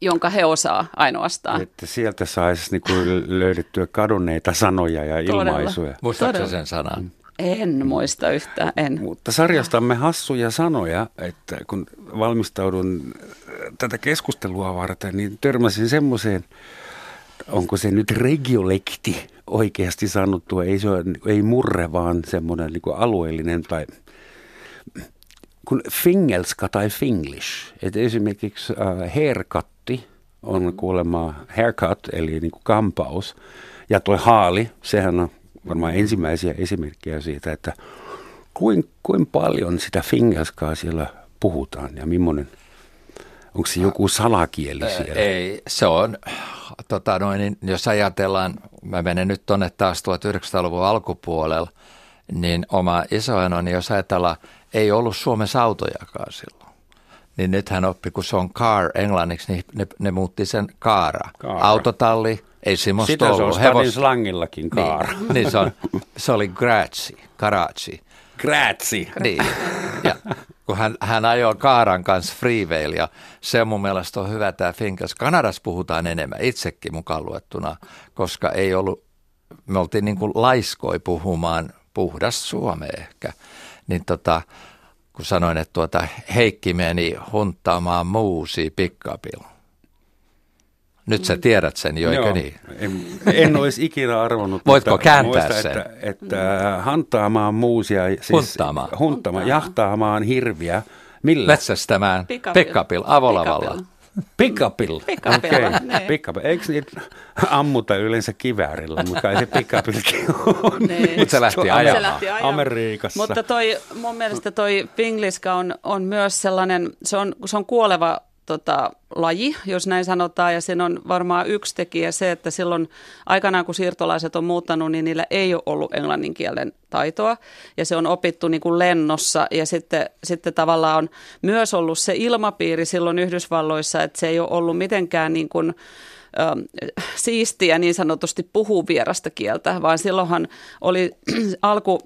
Jonka he osaa ainoastaan. Että sieltä saisi niinku löydettyä kadonneita sanoja ja Todella. ilmaisuja. Muistatko sen sanan? En muista yhtään, en. Mutta sarjastamme hassuja sanoja, että kun valmistaudun äh, tätä keskustelua varten, niin törmäsin semmoiseen, onko se nyt regiolekti oikeasti sanottua, ei, se ole, ei murre, vaan semmoinen niin kuin alueellinen tai kun fingelska tai finglish, että esimerkiksi äh, haircutti on kuulemma haircut, eli niin kuin kampaus, ja tuo haali, sehän on varmaan ensimmäisiä esimerkkejä siitä, että kuin, kuin paljon sitä fingelskaa siellä puhutaan ja millainen, onko se joku salakieli siellä? Ei, se on, tota noin, niin jos ajatellaan, mä menen nyt tuonne taas 1900-luvun alkupuolella, niin oma isoenoni, jos ajatellaan, ei ollut Suomessa autojakaan silloin. Niin nyt hän oppi, kun se on car englanniksi, niin ne, ne muutti sen kaara. Car. Autotalli, ei semmoista Sitä se on ollut. stadin slangillakin kaara. Niin, niin se, on, se oli grazi, garage. Grazie. Niin. Ja kun hän, hän ajoi Kaaran kanssa freeveil ja se mun mielestä on hyvä tämä Finkers. Kanadassa puhutaan enemmän, itsekin mukaan luettuna, koska ei ollut, me oltiin niin kuin laiskoi puhumaan puhdas Suomea ehkä. Niin tota, kun sanoin, että tuota Heikki meni hunttaamaan muusi pikkapilla nyt sä tiedät sen jo, eikö niin? En, en olisi ikinä arvonnut. Voitko mutta kääntää muista, sen? Että, että hantaamaan muusia, siis hunttaamaan. hunttaamaan, jahtaamaan hirviä. Millä? Metsästämään pikkapil, avolavalla. Pickupilla. Pickupilla, okay. niin. Pickup. Eikö niitä ammuta yleensä kiväärillä, mutta kai se pickupilkin on. Niin. Mutta se lähti ajamaan. Se lähti ajamaan. Amerikassa. Mutta toi, mun mielestä toi pingliska on, on myös sellainen, se on, se on kuoleva tota, laji, jos näin sanotaan, ja siinä on varmaan yksi tekijä se, että silloin aikanaan kun siirtolaiset on muuttanut, niin niillä ei ole ollut englannin kielen taitoa, ja se on opittu niin kuin lennossa, ja sitten, sitten tavallaan on myös ollut se ilmapiiri silloin Yhdysvalloissa, että se ei ole ollut mitenkään niin kuin, ähm, siistiä niin sanotusti puhua vierasta kieltä, vaan silloinhan oli alku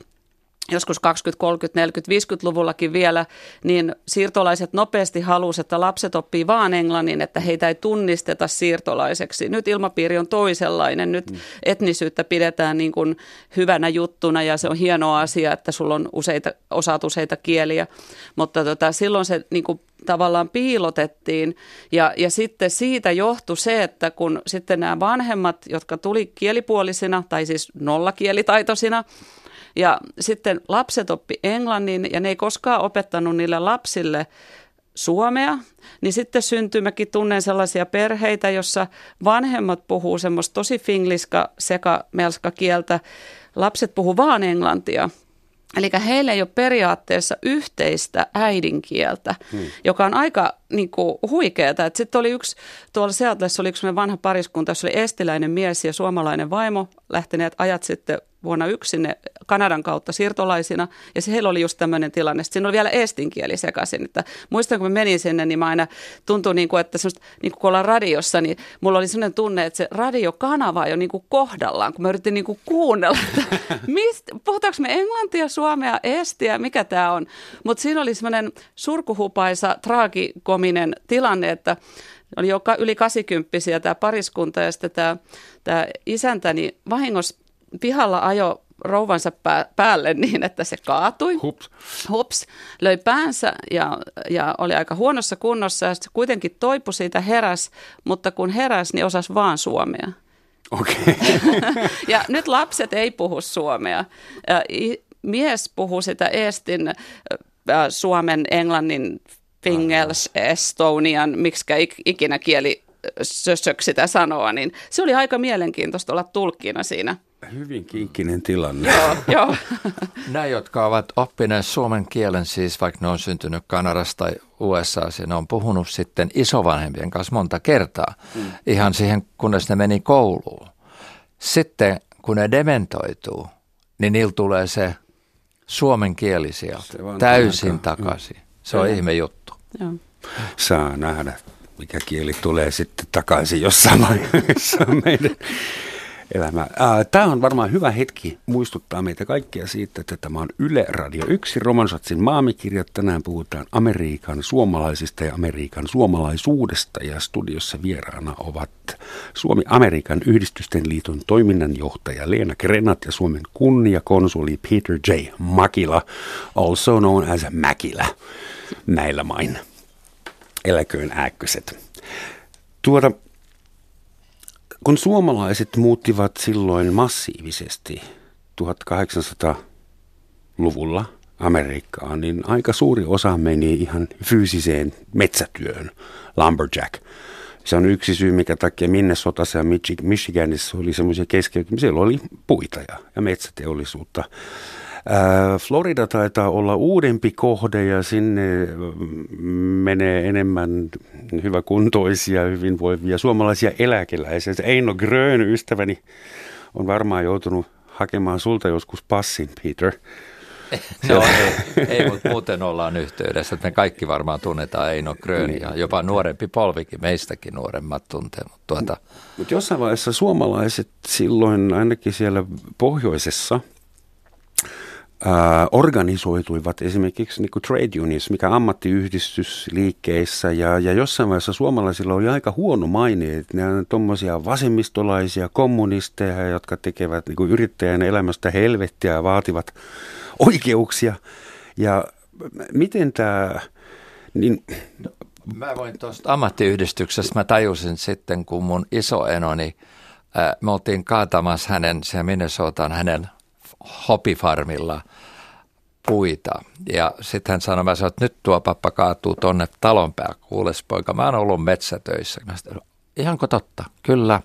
joskus 20, 30, 40, 50-luvullakin vielä, niin siirtolaiset nopeasti halusivat, että lapset oppii vaan englannin, että heitä ei tunnisteta siirtolaiseksi. Nyt ilmapiiri on toisenlainen, nyt mm. etnisyyttä pidetään niin kuin hyvänä juttuna ja se on hieno asia, että sulla on useita, osaat useita kieliä, mutta tota, silloin se niin kuin tavallaan piilotettiin ja, ja sitten siitä johtui se, että kun sitten nämä vanhemmat, jotka tuli kielipuolisina tai siis nollakielitaitoisina, ja sitten lapset oppi englannin ja ne ei koskaan opettanut niille lapsille suomea, niin sitten syntyy, mäkin tunnen sellaisia perheitä, jossa vanhemmat puhuu semmoista tosi fingliska sekä melska kieltä, lapset puhuu vaan englantia. Eli heillä ei ole periaatteessa yhteistä äidinkieltä, hmm. joka on aika niin kuin, huikeaa. Sitten oli yksi, tuolla Seatlessa oli yksi vanha pariskunta, jossa oli estiläinen mies ja suomalainen vaimo lähteneet ajat sitten vuonna yksi sinne Kanadan kautta siirtolaisina, ja se heillä oli just tämmöinen tilanne. Sitten siinä oli vielä estinkieli sekaisin, että muistan, kun mä menin sinne, niin mä aina tuntui niin kuin, että semmoista, niin kuin kun ollaan radiossa, niin mulla oli sellainen tunne, että se radiokanava on jo niin kuin kohdallaan, kun mä yritin niin kuin kuunnella, että mistä, puhutaanko me englantia, suomea, estiä, mikä tämä on. Mutta siinä oli semmoinen surkuhupaisa, traagikominen tilanne, että oli jo yli 80 tämä pariskunta ja sitten tämä, tämä isäntäni vahingossa pihalla ajo rouvansa päälle niin, että se kaatui. Hups. Hups. Löi päänsä ja, ja oli aika huonossa kunnossa ja se kuitenkin toipui siitä heräs, mutta kun heräs, niin osasi vaan suomea. Okei. Okay. ja nyt lapset ei puhu suomea. Mies puhuu sitä Eestin, Suomen, Englannin, Fingels, Estonian, miksi ikinä kieli sössök sitä sanoa, niin se oli aika mielenkiintoista olla tulkkina siinä. Hyvin kinkkinen tilanne. joo, joo. Nämä, jotka ovat oppineet suomen kielen, siis vaikka ne on syntynyt Kanadassa tai USA, ne on puhunut sitten isovanhempien kanssa monta kertaa, mm. ihan siihen, kunnes ne meni kouluun. Sitten kun ne dementoituu, niin niillä tulee se suomen kieli sieltä täysin aika. takaisin. Se on ihme juttu. Joo. Saa nähdä, mikä kieli tulee sitten takaisin jossain vaiheessa meidän elämä. Tämä on varmaan hyvä hetki muistuttaa meitä kaikkia siitä, että tämä on Yle Radio 1, Romansatsin maamikirja. Tänään puhutaan Amerikan suomalaisista ja Amerikan suomalaisuudesta ja studiossa vieraana ovat Suomi-Amerikan yhdistysten liiton toiminnanjohtaja Leena Krenat ja Suomen kunniakonsuli Peter J. Makila, also known as Mäkilä, näillä main. Eläköön ääkköset. Tuoda kun suomalaiset muuttivat silloin massiivisesti 1800-luvulla Amerikkaan, niin aika suuri osa meni ihan fyysiseen metsätyöhön, lumberjack. Se on yksi syy, mikä takia Minnesotassa ja Michiganissa oli semmoisia keskeytymiä. Siellä oli puita ja, ja metsäteollisuutta. Florida taitaa olla uudempi kohde ja sinne menee enemmän hyväkuntoisia, hyvinvoivia suomalaisia eläkeläisiä. Eino Grön, ystäväni, on varmaan joutunut hakemaan sulta joskus passin, Peter. No ei, ei mutta muuten ollaan yhteydessä. Me kaikki varmaan tunnetaan Eino Grön ja niin. jopa nuorempi polvikin, meistäkin nuoremmat tuntee. Mutta tuota... Mut jossain vaiheessa suomalaiset silloin ainakin siellä pohjoisessa – organisoituivat esimerkiksi niin kuin trade unions, mikä ammattiyhdistysliikkeissä ja, ja jossain vaiheessa suomalaisilla oli aika huono maine, että ne on tuommoisia vasemmistolaisia kommunisteja, jotka tekevät niin kuin yrittäjän elämästä helvettiä ja vaativat oikeuksia. Ja miten tämä, niin Mä voin tuosta ammattiyhdistyksestä, mä tajusin sitten, kun mun isoenoni, me oltiin kaatamassa hänen, se Minnesotaan hänen hopifarmilla puita. Ja sitten hän sanoi, mä sanoin, että nyt tuo pappa kaatuu tonne talon päälle, kuules poika, mä oon ollut metsätöissä. Mä sanoin, Ihanko totta? Kyllä.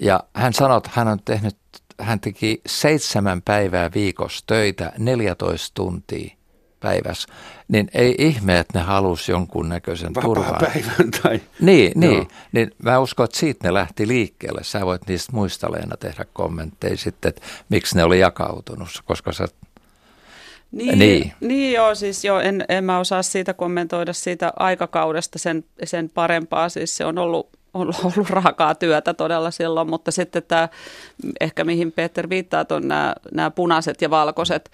Ja hän sanoi, että hän on tehnyt, hän teki seitsemän päivää viikossa töitä, 14 tuntia päivässä, niin ei ihme, että ne halusi jonkunnäköisen turvaan. päivän tai... Niin, niin, niin mä uskon, että siitä ne lähti liikkeelle. Sä voit niistä muista Leena tehdä kommentteja sitten, että miksi ne oli jakautunut, koska sä niin, niin. niin joo, siis joo, en, en mä osaa siitä kommentoida siitä aikakaudesta sen, sen parempaa. Siis se on ollut, on ollut raakaa työtä todella silloin, mutta sitten tämä, ehkä mihin Peter viittaa, on nämä, nämä punaiset ja valkoiset,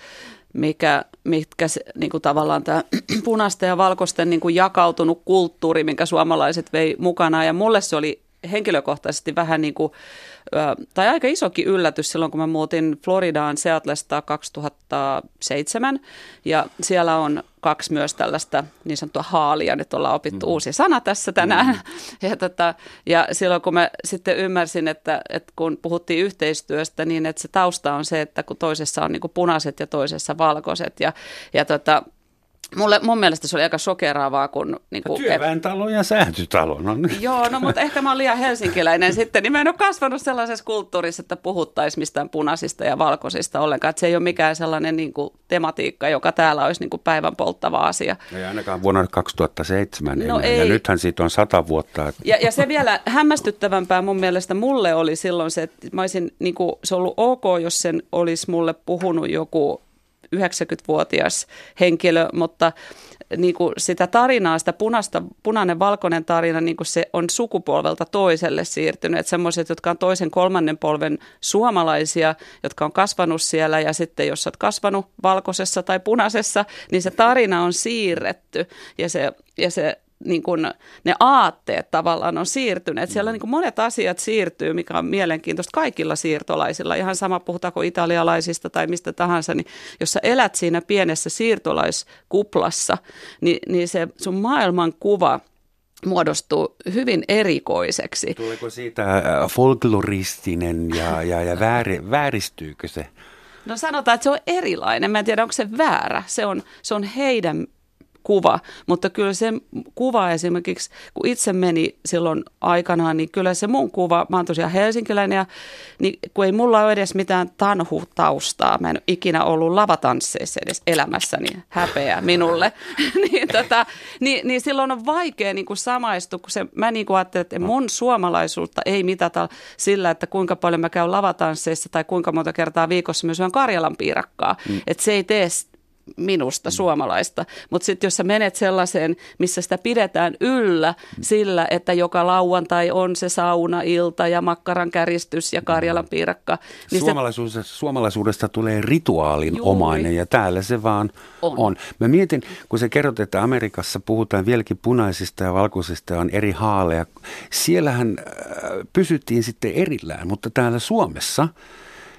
mikä, mitkä niin kuin tavallaan tämä punaisten ja valkoisten niin kuin jakautunut kulttuuri, minkä suomalaiset vei mukana. Ja mulle se oli henkilökohtaisesti vähän niin kuin, tai aika isokin yllätys silloin, kun mä muutin Floridaan Seatlesta 2007. Ja siellä on kaksi myös tällaista niin sanottua haalia. Nyt ollaan opittu mm. uusi sana tässä tänään. Mm. Ja, tota, ja silloin kun mä sitten ymmärsin, että, että kun puhuttiin yhteistyöstä, niin että se tausta on se, että kun toisessa on niin kuin punaiset ja toisessa valkoiset. Ja, ja tota, Mulle, mun mielestä se oli aika sokeraavaa, kun... Niin kuin, Työväentalo ja säätytalo. No. Niin. Joo, no mutta ehkä mä oon liian helsinkiläinen sitten, niin mä en ole kasvanut sellaisessa kulttuurissa, että puhuttaisiin mistään punaisista ja valkoisista ollenkaan. Että se ei ole mikään sellainen niin kuin, tematiikka, joka täällä olisi niin kuin, päivän polttava asia. Ei ainakaan vuonna 2007 no ei. ja nythän siitä on sata vuotta. Että... Ja, ja se vielä hämmästyttävämpää mun mielestä mulle oli silloin se, että mä olisin, niin kuin, se ollut ok, jos sen olisi mulle puhunut joku 90-vuotias henkilö, mutta niin kuin sitä tarinaa, sitä punaista, punainen valkoinen tarina, niin kuin se on sukupolvelta toiselle siirtynyt. Että semmoiset, jotka on toisen kolmannen polven suomalaisia, jotka on kasvanut siellä ja sitten jos olet kasvanut valkoisessa tai punaisessa, niin se tarina on siirretty ja se, ja se niin kuin ne aatteet tavallaan on siirtyneet. Siellä mm. niin kuin monet asiat siirtyy, mikä on mielenkiintoista kaikilla siirtolaisilla. Ihan sama puhutaanko italialaisista tai mistä tahansa, niin jos sä elät siinä pienessä siirtolaiskuplassa, niin, niin se sun maailman kuva muodostuu hyvin erikoiseksi. Tuleeko siitä äh, folkloristinen ja, ja, ja väär, vääristyykö se? No sanotaan, että se on erilainen. Mä en tiedä, onko se väärä. Se on, se on heidän kuva. Mutta kyllä se kuva esimerkiksi, kun itse meni silloin aikanaan, niin kyllä se mun kuva, mä oon tosiaan helsinkiläinen ja niin kun ei mulla ole edes mitään tanhu-taustaa, mä en ole ikinä ollut lavatansseissa edes elämässäni, häpeä minulle, niin, tota, niin, niin silloin on vaikea niin kuin samaistua, kun se, mä niin kuin ajattelin, että mun suomalaisuutta ei mitata sillä, että kuinka paljon mä käyn lavatansseissa tai kuinka monta kertaa viikossa myös syön Karjalan piirakkaa. Mm. Että se ei tee minusta mm. suomalaista. Mutta sitten jos sä menet sellaiseen, missä sitä pidetään yllä mm. sillä, että joka lauantai on se saunailta ja makkaran käristys ja Karjalan piirakka. Niin Suomalaisuudesta, se... suomalaisuudesta tulee rituaalin Juuri. omainen ja täällä se vaan on. on. Mä mietin, kun sä kerrot, että Amerikassa puhutaan vieläkin punaisista ja valkoisista ja on eri haaleja. Siellähän äh, pysyttiin sitten erillään, mutta täällä Suomessa –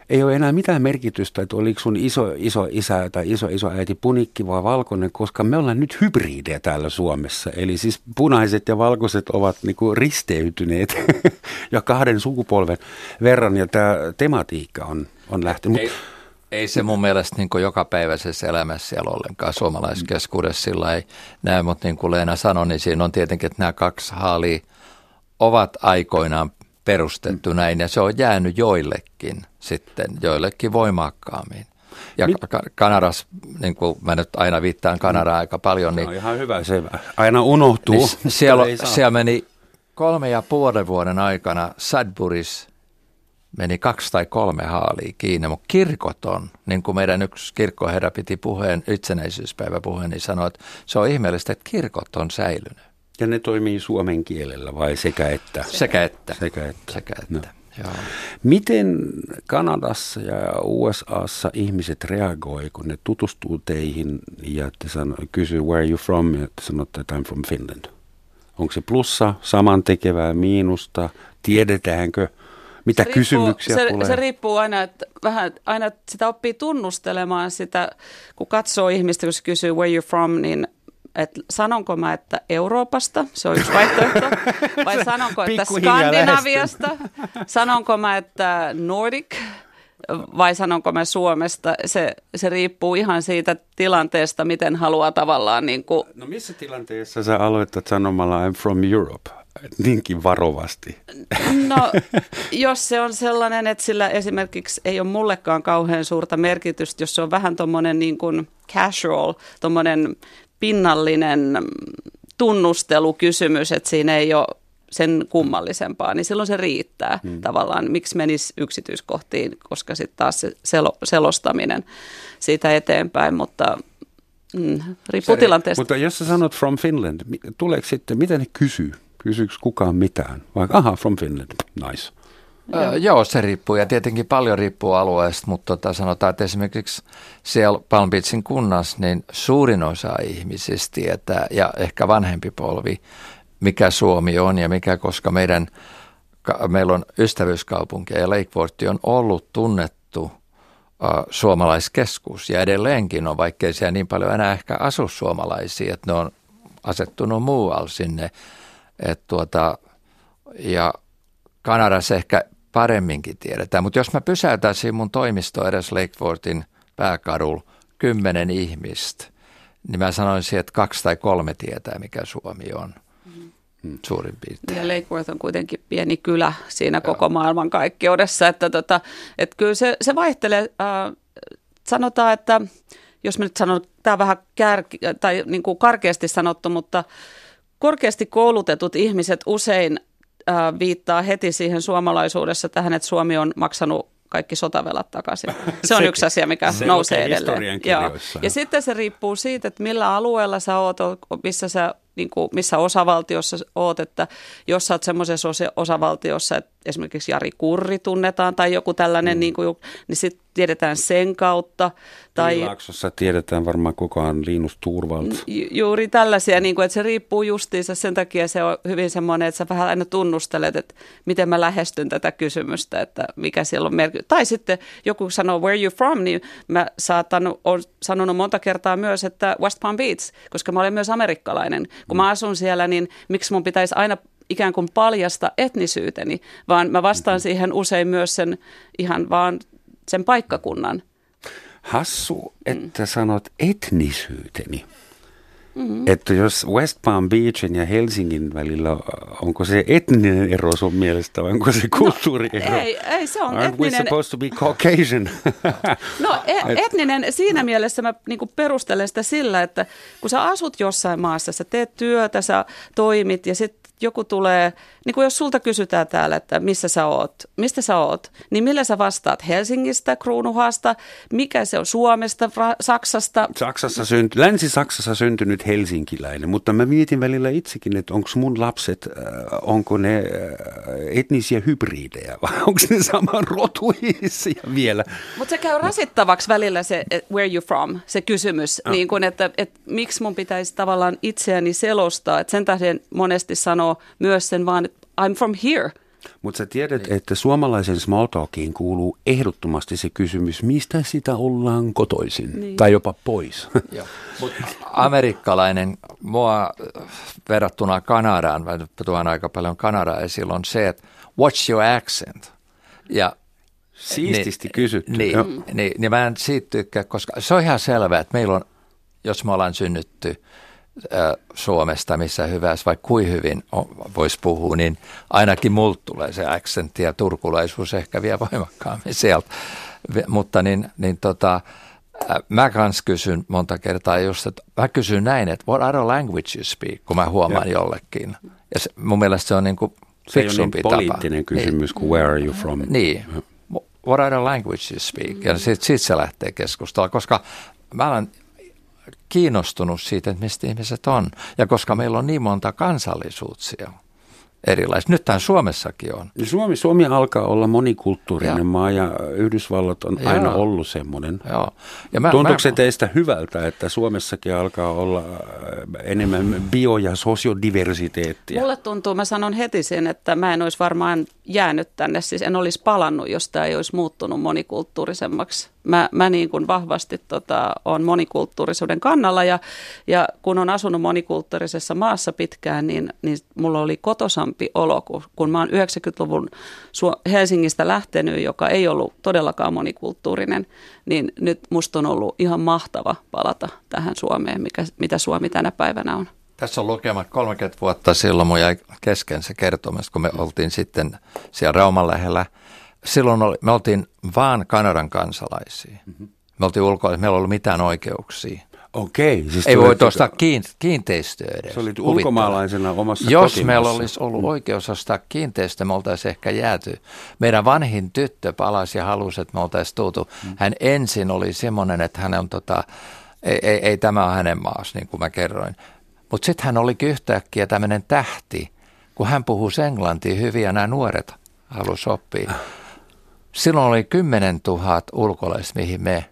ei ole enää mitään merkitystä, että oliko sun iso, iso isä tai iso iso äiti punikki vai valkoinen, koska me ollaan nyt hybridejä täällä Suomessa. Eli siis punaiset ja valkoiset ovat niinku risteytyneet jo kahden sukupolven verran ja tämä tematiikka on, on lähtenyt. Ei, ei se mun mielestä niin jokapäiväisessä elämässä siellä ollenkaan suomalaiskeskuudessa sillä ei näy, mutta niin kuin Leena sanoi, niin siinä on tietenkin, että nämä kaksi haalia ovat aikoinaan perustettu mm. näin ja se on jäänyt joillekin sitten, joillekin voimakkaammin. Ja Mit? Kanadas, niin kuin mä nyt aina viittaan Kanadaa mm. aika paljon. Niin, no ihan hyvä, se aina unohtuu. Niin siellä, siellä meni kolme ja puolen vuoden aikana Sadburis meni kaksi tai kolme haalia kiinni, mutta kirkot on, niin kuin meidän yksi kirkkoherra piti puheen, itsenäisyyspäiväpuheen, niin sanoi, että se on ihmeellistä, että kirkot on säilynyt. Ja ne toimii suomen kielellä vai sekä että? Sekä että. Sekä että. Sekä että. No. Joo. Miten Kanadassa ja USAssa ihmiset reagoi, kun ne tutustuu teihin ja te sano, kysyy where are you from ja te sanotte, että I'm from Finland? Onko se plussa, samantekevää, miinusta, tiedetäänkö, mitä se kysymyksiä riippuu, tulee? Se, se riippuu aina, että vähän aina sitä oppii tunnustelemaan sitä, kun katsoo ihmistä, kun se kysyy where you're from, niin että sanonko mä, että Euroopasta, se on yksi vaihtoehto, vai sanonko, että Skandinaviasta, sanonko mä, että Nordic, vai sanonko mä Suomesta, se, se riippuu ihan siitä tilanteesta, miten haluaa tavallaan niin kuin, No missä tilanteessa sä aloitat sanomalla I'm from Europe? Niinkin varovasti. No, jos se on sellainen, että sillä esimerkiksi ei ole mullekaan kauhean suurta merkitystä, jos se on vähän tuommoinen niin kuin casual, tuommoinen pinnallinen tunnustelukysymys, että siinä ei ole sen kummallisempaa, niin silloin se riittää hmm. tavallaan. Miksi menisi yksityiskohtiin, koska sitten taas se selo, selostaminen siitä eteenpäin, mutta mm, riippuu tilanteesta. Mutta jos sä sanot from Finland, tuleeko sitten, miten ne kysyy? Kysyykö kukaan mitään? Vai aha, from Finland, nice. Joo. joo, se riippuu ja tietenkin paljon riippuu alueesta, mutta tota, sanotaan, että esimerkiksi siellä Palm Beachin kunnassa niin suurin osa ihmisistä tietää ja ehkä vanhempi polvi, mikä Suomi on ja mikä, koska meidän, meillä on ystävyyskaupunki ja Lakeport on ollut tunnettu suomalaiskeskus ja edelleenkin on, vaikkei siellä niin paljon enää ehkä asu suomalaisia, että ne on asettunut muualle sinne. Et tuota, ja Kanadassa ehkä paremminkin tiedetään, mutta jos mä pysäytäisin mun toimisto edes Lakefortin pääkadulla kymmenen ihmistä, niin mä sanoisin, että kaksi tai kolme tietää, mikä Suomi on mm. suurin piirtein. Ja Lake Worth on kuitenkin pieni kylä siinä Joo. koko maailman kaikkeudessa, että, tota, että kyllä se, se vaihtelee. Äh, sanotaan, että jos mä nyt sanon, tämä on vähän kär, tai niin kuin karkeasti sanottu, mutta korkeasti koulutetut ihmiset usein äh, viittaa heti siihen suomalaisuudessa tähän, että Suomi on maksanut kaikki sotavelat takaisin. Se on se, yksi asia, mikä se nousee edelleen. Ja, ja sitten se riippuu siitä, että millä alueella sä oot, missä sä niin kuin missä osavaltiossa oot, että jos sä oot semmoisessa osavaltiossa, että esimerkiksi Jari Kurri tunnetaan tai joku tällainen, mm. niin, kuin, niin sitten tiedetään sen kautta. Tai Laaksossa tiedetään varmaan koko ajan Linus Turvald. Ju- juuri tällaisia, niin kuin, että se riippuu justiinsa, sen takia se on hyvin semmoinen, että sä vähän aina tunnustelet, että miten mä lähestyn tätä kysymystä, että mikä siellä on merkitys. Tai sitten joku sanoo where you from, niin mä saatan, olen sanonut monta kertaa myös, että West Palm Beach, koska mä olen myös amerikkalainen. Kun mä asun siellä, niin miksi mun pitäisi aina ikään kuin paljasta etnisyyteni, vaan mä vastaan mm-hmm. siihen usein myös sen ihan vaan sen paikkakunnan. Hassu, että mm. sanot etnisyyteni. Mm-hmm. Että jos West Palm Beachin ja Helsingin välillä, onko se etninen ero sun mielestä vai onko se no, kulttuuriero? No, ei, ei, se on Aren't etninen. we supposed to be Caucasian? no e- etninen, siinä mielessä mä niinku perustelen sitä sillä, että kun sä asut jossain maassa, sä teet työtä, sä toimit ja sitten joku tulee, niin kuin jos sulta kysytään täällä, että missä sä oot, mistä sä oot, niin millä sä vastaat Helsingistä, Kruunuhaasta, mikä se on Suomesta, Fra- Saksasta? Saksassa synty, Länsi-Saksassa syntynyt helsinkiläinen, mutta mä mietin välillä itsekin, että onko mun lapset, äh, onko ne äh, etnisiä hybridejä vai onko ne saman rotuisia vielä? Mutta se käy rasittavaksi välillä se where you from, se kysymys, ah. niin kun, että, että miksi mun pitäisi tavallaan itseäni selostaa, että sen tähden monesti sanoo myös sen vaan, että I'm from here. Mutta sä tiedät, että suomalaisen small talkiin kuuluu ehdottomasti se kysymys, mistä sitä ollaan kotoisin niin. tai jopa pois. Joo. Mut amerikkalainen, mua verrattuna Kanadaan, mä tuon aika paljon Kanadaa esillä, on se, että what's your accent? Ja Siististi niin, kysytty. Niin, niin, niin mä en siitä tykkää, koska se on ihan selvää, että meillä on, jos me ollaan synnytty – Suomesta, missä hyvässä, vaikka kuin hyvin voisi puhua, niin ainakin multa tulee se aksentti ja turkulaisuus ehkä vielä voimakkaammin sieltä. Mutta niin, niin tota, mä kans kysyn monta kertaa just, että mä kysyn näin, että what other language you speak, kun mä huomaan ja. jollekin. Ja se, mun mielestä se on niin kuin se ei ole niin poliittinen tapa. kysymys niin. kuin where are you from. Niin. What other language you speak? Ja sitten sit se lähtee keskustelua, koska mä olen kiinnostunut siitä, että mistä ihmiset on. Ja koska meillä on niin monta kansallisuuksia, erilaiset. Nythän Suomessakin on. Suomi, Suomi alkaa olla monikulttuurinen Joo. maa ja Yhdysvallat on Joo. aina ollut semmoinen. Joo. Ja mä, Tuntuuko mä, se teistä hyvältä, että Suomessakin alkaa olla äh, enemmän bio- ja sosiodiversiteettiä? Mulle tuntuu, mä sanon heti sen, että mä en olisi varmaan jäänyt tänne, siis en olisi palannut, jos tämä ei olisi muuttunut monikulttuurisemmaksi. Mä, mä niin kuin vahvasti tota, on monikulttuurisuuden kannalla ja, ja kun on asunut monikulttuurisessa maassa pitkään, niin, niin mulla oli kotosampi olo, kun, kun mä oon 90-luvun Su- Helsingistä lähtenyt, joka ei ollut todellakaan monikulttuurinen, niin nyt musta on ollut ihan mahtava palata tähän Suomeen, mikä, mitä Suomi tänä päivänä on. Tässä on lukemat 30 vuotta silloin, mun jäi kesken se kertomus, kun me oltiin sitten siellä Rauman lähellä. Silloin oli, me oltiin vaan Kanadan kansalaisia. Me oltiin ulkoa, meillä ei ollut mitään oikeuksia. Okei. Siis Ei voi ostaa kiin- kiinteistöä edes. Se Huvittavaa. ulkomaalaisena omassa Jos meillä olisi ollut oikeus ostaa kiinteistö, me oltaisiin ehkä jääty. Meidän vanhin tyttö palasi ja halusi, että me oltaisiin tultu. Hän ensin oli semmoinen, että hän on tota, ei, ei, ei tämä ole hänen maassa, niin kuin mä kerroin. Mutta sitten hän olikin yhtäkkiä tämmöinen tähti, kun hän puhuu englantia hyvin ja nämä nuoret halusi oppia. Silloin oli 10 000 ulkolaista, mihin me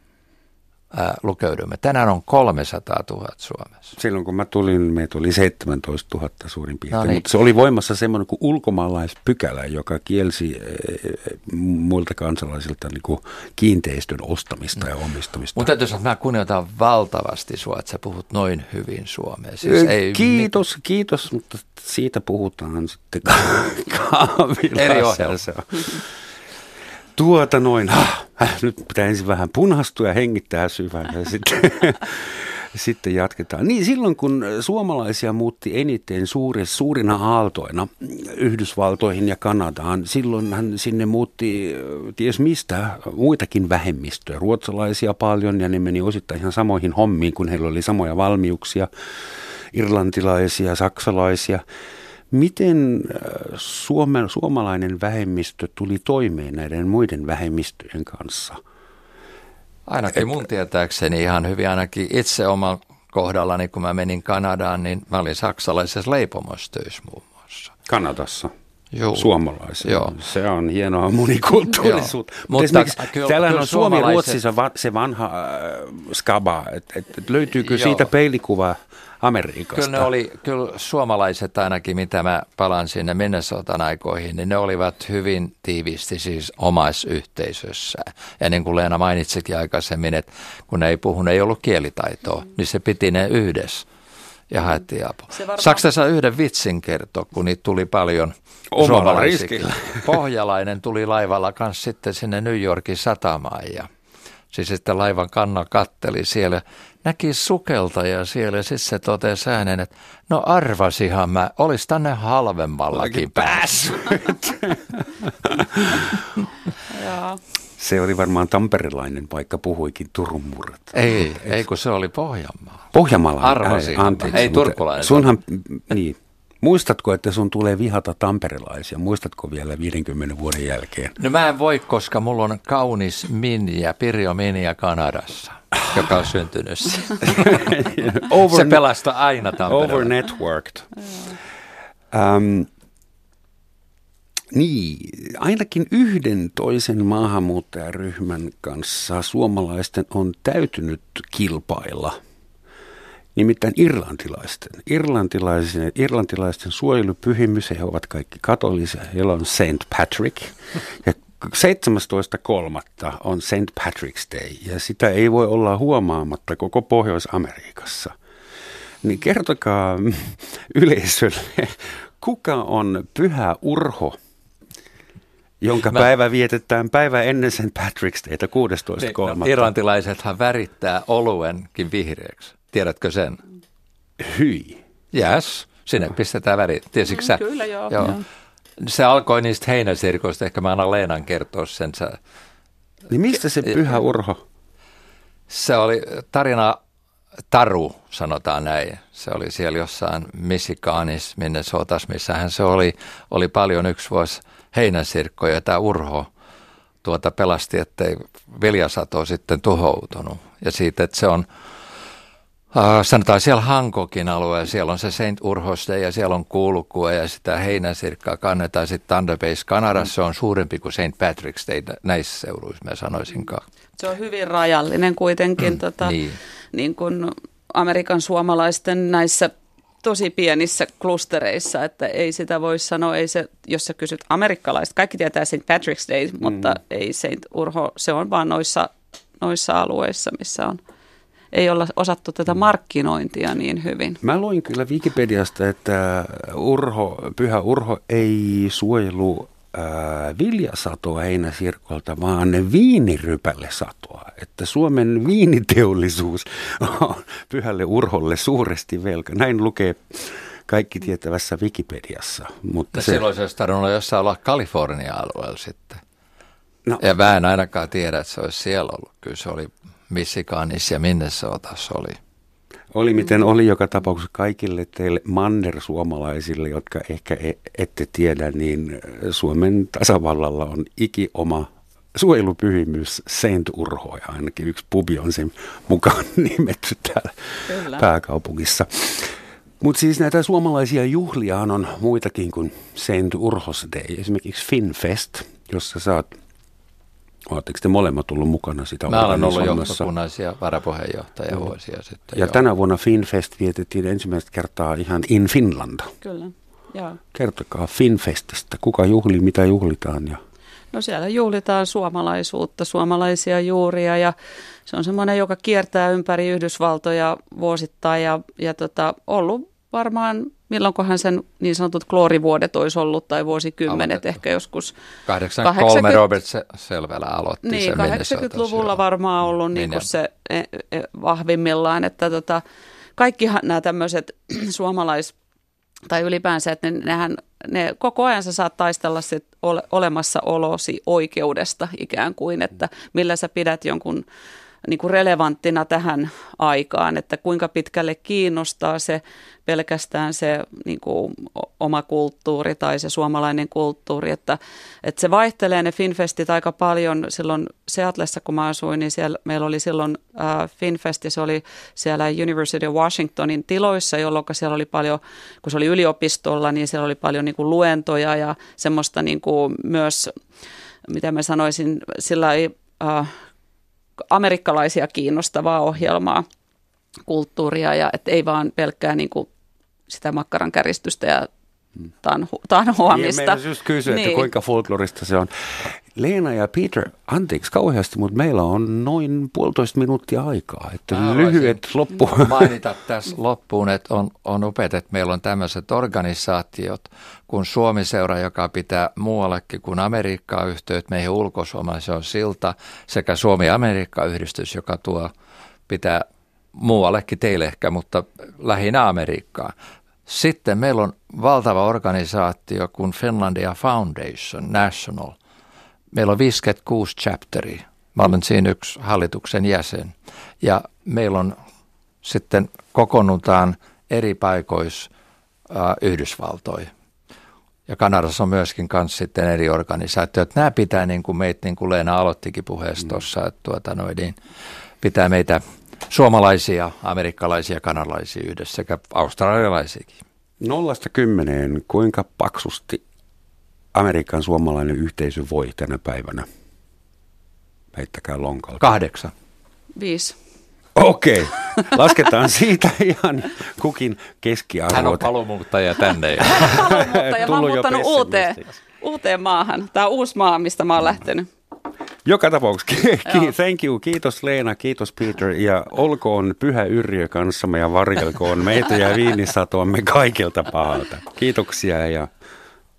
ää, lukeudumme. Tänään on 300 000 Suomessa. Silloin kun mä tulin, meitä oli 17 000 suurin piirtein, No niin. mutta se oli voimassa semmoinen kuin ulkomaalaispykälä, joka kielsi eh, muilta kansalaisilta niin kuin kiinteistön ostamista ja omistamista. Sanoa, että mä kunnioitan valtavasti sua, että sä puhut noin hyvin suomea. Siis ei kiitos, kiitos, mutta siitä puhutaan sitten kahvilassa. Eri ohjelma. Tuota noin, äh, nyt pitää ensin vähän punastua ja hengittää syvään ja sitten, sitten jatketaan. Niin silloin kun suomalaisia muutti eniten suuri, suurina aaltoina Yhdysvaltoihin ja Kanadaan, silloinhan sinne muutti äh, ties mistä muitakin vähemmistöjä, ruotsalaisia paljon ja ne meni osittain ihan samoihin hommiin, kun heillä oli samoja valmiuksia, irlantilaisia, saksalaisia. Miten äh, Suomen, suomalainen vähemmistö tuli toimeen näiden muiden vähemmistöjen kanssa? Ainakin mun tietääkseni ihan hyvin, ainakin itse oma kohdallani, kun mä menin Kanadaan, niin mä olin saksalaisessa leipomostyössä muun muassa. Kanadassa. Juu. Suomalaisia. Joo. Se on hienoa monikulttuurisuutta. Joo. Mutta esimerkiksi kyllä- täällähän kyllä on Suomi-Ruotsissa va- se vanha äh, skaba. Et, et, et löytyykö Joo. siitä peilikuva Amerikasta? Kyllä ne oli, kyllä suomalaiset ainakin, mitä mä palaan sinne Minnesotan aikoihin, niin ne olivat hyvin tiivisti siis omaisyhteisössä. Ja niin kuin Leena mainitsikin aikaisemmin, että kun ne ei puhu, ne ei ollut kielitaitoa, niin se piti ne yhdessä ja haettiin apua. Varmaan- Saako tässä yhden vitsin kertoa, kun niitä tuli paljon riskillä. Pohjalainen tuli laivalla kanssa sitten sinne New Yorkin satamaan ja siis sitten laivan kanna katteli siellä, näki sukeltaja siellä ja sitten se totesi äänen, että no arvasihan mä, olisi tänne halvemmallakin päässyt. Se oli varmaan tamperilainen, vaikka puhuikin Turun murret. Ei, ei kun se oli Pohjanmaa. Pohjanmaalla. Arvasin. Ei mutta turkulainen. Sunhan, niin. Muistatko, että sun tulee vihata tamperilaisia? Muistatko vielä 50 vuoden jälkeen? No mä en voi, koska mulla on kaunis Minja, Pirjo Minja Kanadassa, joka on syntynyt siellä. Se pelastaa aina Tampereella. Over networked. Um, niin, ainakin yhden toisen maahanmuuttajaryhmän kanssa suomalaisten on täytynyt kilpailla. Nimittäin irlantilaisten. Irlantilaisten, irlantilaisten suojelupyhimys, he ovat kaikki katolisia. Heillä on St. Patrick. Ja 17.3. on St. Patrick's Day, ja sitä ei voi olla huomaamatta koko Pohjois-Amerikassa. Niin kertokaa yleisölle, kuka on pyhä Urho, jonka Mä- päivä vietetään päivä ennen St. Patrick's Dayta 16.3. Niin, Irlantilaisethan värittää oluenkin vihreäksi. Tiedätkö sen? Hyi. Yes, sinne pistetään väri. Tiesitkö sä? kyllä, joo, joo. joo. Se alkoi niistä heinäsirkoista, ehkä mä annan Leenan kertoa sen. Se, Niin mistä se pyhä Urho? se oli tarina Taru, sanotaan näin. Se oli siellä jossain Michiganissa, minne sotas, missähän se oli, oli paljon yksi vuosi heinäsirkkoja. Ja tämä Urho tuota pelasti, ettei viljasato sitten tuhoutunut. Ja siitä, että se on sanotaan siellä Hankokin alueella, siellä on se Saint Urhoste ja siellä on kulkua ja sitä heinäsirkkaa kannetaan sitten Thunder Base Kanadassa, on suurempi kuin Saint Patrick's Day näissä seuruissa, mä sanoisinkaan. Se on hyvin rajallinen kuitenkin, mm, tota, niin. niin kuin Amerikan suomalaisten näissä tosi pienissä klustereissa, että ei sitä voi sanoa, ei se, jos sä kysyt amerikkalaista, kaikki tietää St. Patrick's Day, mm. mutta ei Saint Urho, se on vaan noissa, noissa alueissa, missä on ei olla osattu tätä markkinointia niin hyvin. Mä luin kyllä Wikipediasta, että Urho, Pyhä Urho ei suojelu ää, viljasatoa heinäsirkolta, vaan viinirypälle satoa. Että Suomen viiniteollisuus on Pyhälle Urholle suuresti velka. Näin lukee kaikki tietävässä Wikipediassa. Mutta se... Silloin se olisi tarvinnut olla jossain olla Kalifornia-alueella sitten. No. Ja mä en ainakaan tiedä, että se olisi siellä ollut. Kyllä se oli Michiganissa ja Minnesotassa oli. Oli miten oli joka tapauksessa kaikille teille manner-suomalaisille, jotka ehkä e- ette tiedä, niin Suomen tasavallalla on iki oma suojelupyhimys Saint Urho ja ainakin yksi pubi on sen mukaan nimetty täällä Kyllä. pääkaupungissa. Mutta siis näitä suomalaisia juhlia on muitakin kuin Saint Urhos Day, esimerkiksi Finfest, jossa saat Oletteko te molemmat tullut mukana sitä Mä olen ollut johtokunnallisia varapuheenjohtaja no. vuosia sitten. Ja joo. tänä vuonna Finfest vietettiin ensimmäistä kertaa ihan in Finland. Kyllä, joo. Kertokaa Finfestistä, kuka juhli, mitä juhlitaan ja... No siellä juhlitaan suomalaisuutta, suomalaisia juuria ja se on semmoinen, joka kiertää ympäri Yhdysvaltoja vuosittain ja, ja tota, ollut varmaan milloinkohan sen niin sanotut kloorivuodet olisi ollut, tai vuosikymmenet Aloitettu. ehkä joskus. 83 80, Robert Selvälä aloitti niin, sen 80-luvulla varmaan ollut niin kuin se e, e, vahvimmillaan, että tota, kaikki nämä tämmöiset suomalais- tai ylipäänsä, että ne, nehän, ne koko ajan sä saat taistella sit ole, olemassaolosi oikeudesta ikään kuin, että millä sä pidät jonkun niin kuin relevanttina tähän aikaan, että kuinka pitkälle kiinnostaa se pelkästään se niin kuin oma kulttuuri tai se suomalainen kulttuuri, että, että se vaihtelee ne Finfestit aika paljon. Silloin Seatlessa, kun mä asuin, niin siellä, meillä oli silloin äh, Finfest ja se oli siellä University of Washingtonin tiloissa, jolloin siellä oli paljon, kun se oli yliopistolla, niin siellä oli paljon niin kuin luentoja ja semmoista niin kuin myös, mitä mä sanoisin, sillä ei, äh, amerikkalaisia kiinnostavaa ohjelmaa, kulttuuria ja et ei vaan pelkkää niin kuin sitä makkaran käristystä ja tanhu, tanhuamista. Niin, just kysyä, niin. että kuinka folklorista se on. Leena ja Peter, anteeksi kauheasti, mutta meillä on noin puolitoista minuuttia aikaa. Että Mä lyhyet loppu. mainita tässä loppuun, että on, on upeat, että meillä on tämmöiset organisaatiot kuin Suomi-seura, joka pitää muuallekin kuin Amerikkaa yhteyt meihin ulkosuomalaisiin on Silta, sekä Suomi-Amerikka-yhdistys, joka tuo pitää muuallekin teille ehkä, mutta lähinnä Amerikkaa. Sitten meillä on valtava organisaatio kuin Finlandia Foundation National. Meillä on 56 chapteria. Mä olen siinä yksi hallituksen jäsen. Ja meillä on sitten kokoonnutaan eri paikoissa Yhdysvaltoja. Ja Kanadassa on myöskin kanssa sitten eri organisaatiot. Nämä pitää, niin kuin meitä, niin kuin Leena aloittikin puheessa mm. tuossa, että tuota, noin, niin pitää meitä suomalaisia, amerikkalaisia, kanalaisia yhdessä sekä australialaisiakin. Nollasta kymmeneen, kuinka paksusti Amerikan suomalainen yhteisö voi tänä päivänä? Heittäkää lonkalla. Kahdeksan. Viisi. Okei, lasketaan siitä ihan kukin keskiarvot. Hän on paluumuuttaja tänne. Hän on paluumuuttaja, mä oon muuttanut uuteen, uuteen maahan. Tämä on uusi maa, mistä mä oon lähtenyt. Joka tapauksessa, thank you, kiitos Leena, kiitos Peter ja olkoon pyhä Yrjö kanssamme ja varjelkoon meitä ja viinisatoamme kaikilta pahalta. Kiitoksia ja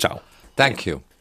ciao. Thank you.